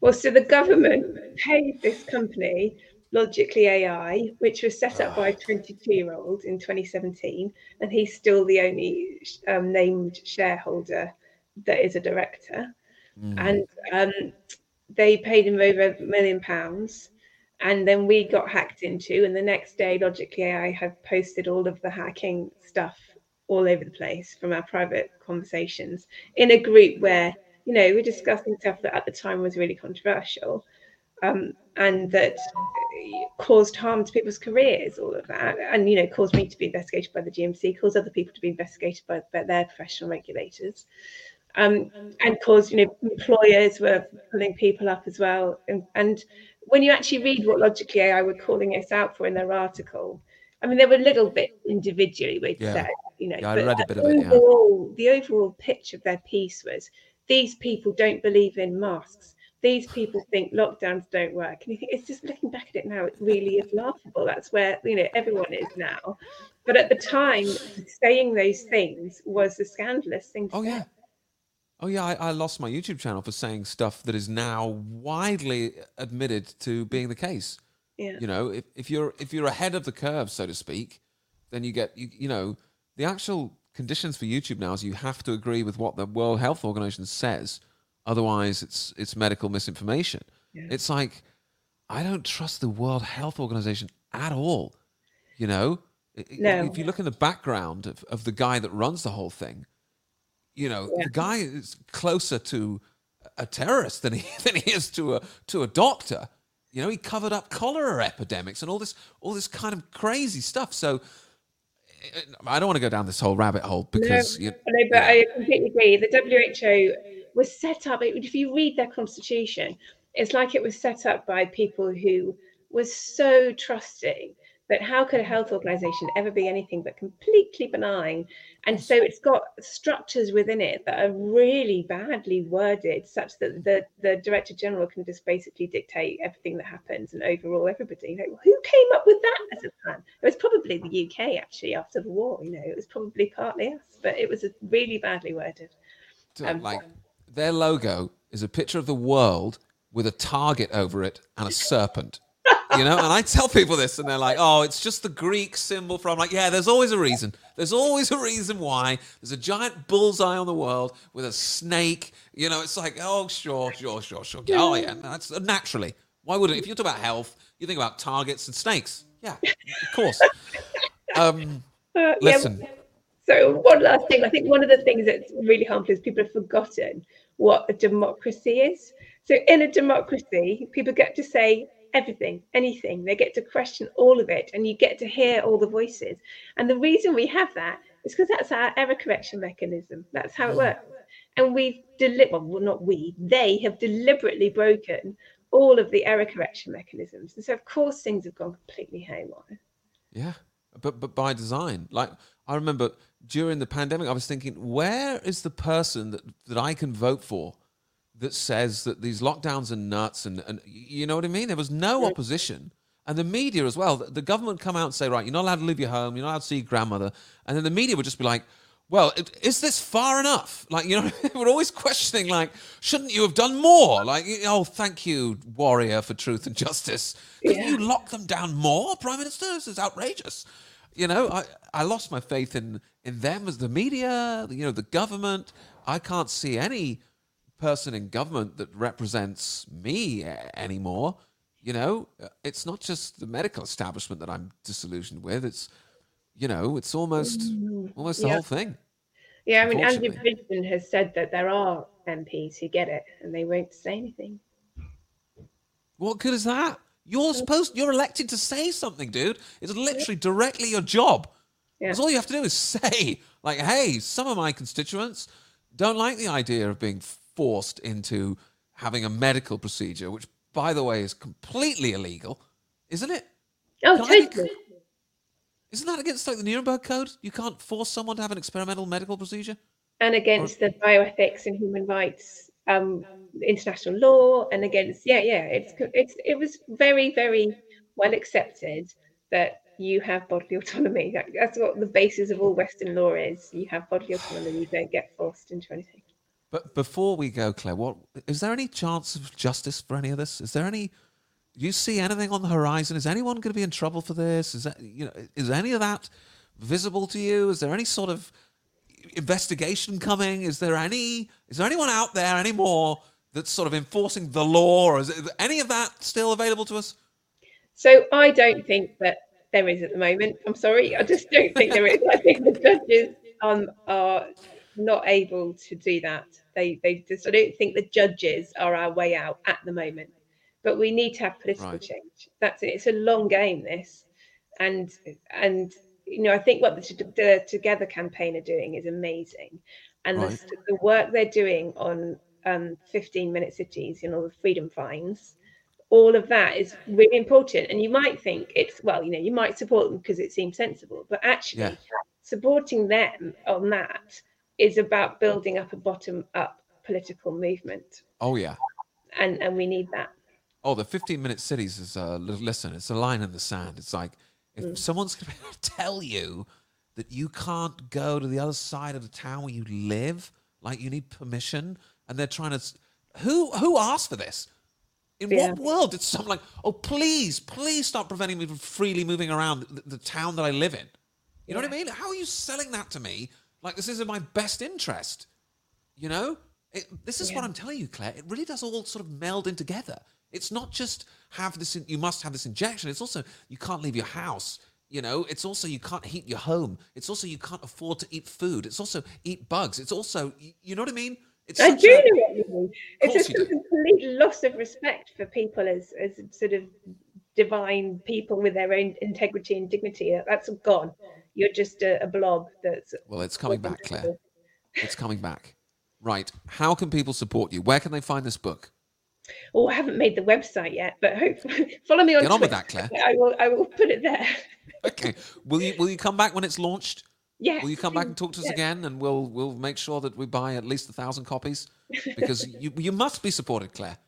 Well, so the government paid this company Logically AI, which was set up by a 22 year old in 2017, and he's still the only um, named shareholder that is a director. Mm. And um, they paid him over a million pounds. and then we got hacked into and the next day logically AI have posted all of the hacking stuff all over the place from our private conversations in a group where you know we're discussing stuff that at the time was really controversial um, and that caused harm to people's careers all of that and you know caused me to be investigated by the gmc caused other people to be investigated by, by their professional regulators um, and caused you know employers were pulling people up as well and, and when you actually read what Logically AI were calling us out for in their article, I mean, there were a little bit individually, we'd yeah. say, you know, yeah, I read a bit of it. Yeah. The overall pitch of their piece was these people don't believe in masks. These people think lockdowns don't work. And you think it's just looking back at it now, it really is laughable. That's where, you know, everyone is now. But at the time, saying those things was a scandalous thing to oh, say. Yeah. Oh yeah, I, I, lost my YouTube channel for saying stuff that is now widely admitted to being the case. Yeah. You know, if, if you're if you're ahead of the curve, so to speak, then you get you, you know the actual conditions for YouTube now is you have to agree with what the World Health Organization says, otherwise it's it's medical misinformation. Yeah. It's like I don't trust the World Health Organization at all. You know, no. if you look in the background of, of the guy that runs the whole thing, you know, yeah. the guy is closer to a terrorist than he <laughs> than he is to a to a doctor. You know, he covered up cholera epidemics and all this all this kind of crazy stuff. So I don't want to go down this whole rabbit hole because no, you, no but I completely agree. The WHO was set up. If you read their constitution, it's like it was set up by people who were so trusting but how could a health organization ever be anything but completely benign? And so it's got structures within it that are really badly worded, such that the, the director general can just basically dictate everything that happens and overall everybody. Like, well, who came up with that as a plan? It was probably the UK actually after the war. You know, it was probably partly us, but it was really badly worded. Um, like their logo is a picture of the world with a target over it and a serpent you know, and I tell people this, and they're like, "Oh, it's just the Greek symbol for." I'm like, "Yeah, there's always a reason. There's always a reason why. There's a giant bullseye on the world with a snake. You know, it's like, oh, sure, sure, sure, sure. Oh, yeah, that's naturally. Why would it? If you talk about health, you think about targets and snakes. Yeah, of course. Um, <laughs> uh, listen. Yeah. So one last thing, I think one of the things that's really harmful is people have forgotten what a democracy is. So in a democracy, people get to say everything, anything. They get to question all of it, and you get to hear all the voices. And the reason we have that is because that's our error correction mechanism. That's how it mm. works. And we've deli- well, not we, they have deliberately broken all of the error correction mechanisms. And so, of course, things have gone completely haywire. Yeah, but but by design. Like I remember during the pandemic, I was thinking, where is the person that, that I can vote for that says that these lockdowns are nuts and, and you know what I mean? There was no opposition. And the media as well, the government come out and say, right, you're not allowed to leave your home, you're not allowed to see your grandmother. And then the media would just be like, well, is this far enough? <laughs> Like, you know, <laughs> we're always questioning, like, shouldn't you have done more? Like, oh, thank you, warrior for truth and justice. Couldn't yeah. you lock them down more, Prime Minister? This is outrageous. You know, I, I lost my faith in, in them as the media, you know, the government. I can't see any person in government that represents me anymore. You know, it's not just the medical establishment that I'm disillusioned with. It's, you know, it's almost mm, almost the yeah. whole thing. Yeah, I mean, Andrew Bridgen has said that there are MPs who get it and they won't say anything. What good is that? You're supposed, you're elected to say something, dude. It's literally directly your job. Yeah. All you have to do is <laughs> say, like, hey, some of my constituents don't like the idea of being forced into having a medical procedure, which, by the way, is completely illegal, isn't it? Oh, totally. Isn't that against like the Nuremberg Code? You can't force someone to have an experimental medical procedure. And against or... the bioethics and human rights, um, international law, and against yeah, yeah, it's it's it was very very well accepted that you have bodily autonomy. <laughs> That, that's what the basis of all Western law is. You have bodily autonomy. You don't get forced into anything. But before we go, Clare, what is there any chance of justice for any of this? Is there any? Do you see anything on the horizon? Is anyone going to be in trouble for this? Is that you know? Is any of that visible to you? Is there any sort of investigation coming? Is there any? Is there anyone out there anymore that's sort of enforcing the law, is it, any of that still available to us? So I don't think that there is at the moment. I'm sorry, I just don't think there is. I think the judges um, are not able to do that. They they just I don't think the judges are our way out at the moment. But we need to have political Right. change. That's it. It's a long game, this, and and you know I think what the, the Together campaign are doing is amazing, and Right. the, the work they're doing on um, 15 minute cities, you know, the freedom fines, all of that is really important. And you might think it's well, you know, you might support them because it seems sensible, but actually Yeah. supporting them on that is about building up a bottom up political movement. Oh yeah. And and we need that. Oh, the 15 minute cities is a listen. It's a line in the sand. It's like if Mm. someone's <laughs> going to tell you that you can't go to the other side of the town where you live, like you need permission, and they're trying to. Who who asked for this? In Yeah. what world did someone like, oh please, please stop preventing me from freely moving around the, the town that I live in? You know what I mean? How are you selling that to me? Like this is in my best interest. You know, it, this is what I'm telling you, Clare. It really does all sort of meld in together. It's not just have this. In, you must have this injection. It's also you can't leave your house. You know, it's also you can't heat your home. It's also you can't afford to eat food. It's also eat bugs. It's also you know what I mean. It's I do a- know what you mean. It's a do. complete loss of respect for people as, as sort of divine people with their own integrity and dignity. Uh, that's gone. You're just a, a blob that's well, it's coming back, Clare. It's coming back. Right. How can people support you? Where can they find this book? Oh, I haven't made the website yet, but hopefully <laughs> follow me on Get on with that, Clare. <laughs> I will I will put it there. Okay. Will you will you come back when it's launched? Yes. Will you come back and talk to us yes. again, and we'll we'll make sure that we buy at least a thousand copies because <laughs> you you must be supported, Clare.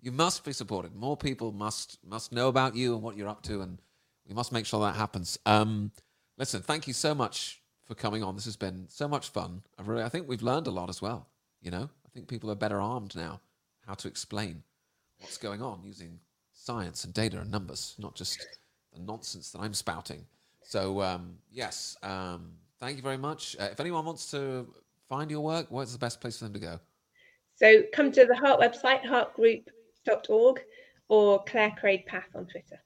You must be supported. More people must must know about you and what you're up to, and we must make sure that happens. Um, listen, thank you so much for coming on. This has been so much fun. I really, I think we've learned a lot as well. You know, I think people are better armed now how to explain what's going on using science and data and numbers, not just the nonsense that I'm spouting. So um, yes, um, thank you very much. Uh, if anyone wants to find your work, where's the best place for them to go? So come to the HART website, hartgroup.org, or Clare Craig Path on Twitter.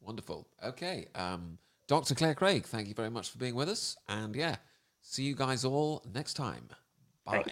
Wonderful. Okay, um, Dr. Clare Craig, thank you very much for being with us, and yeah, see you guys all next time. Bye.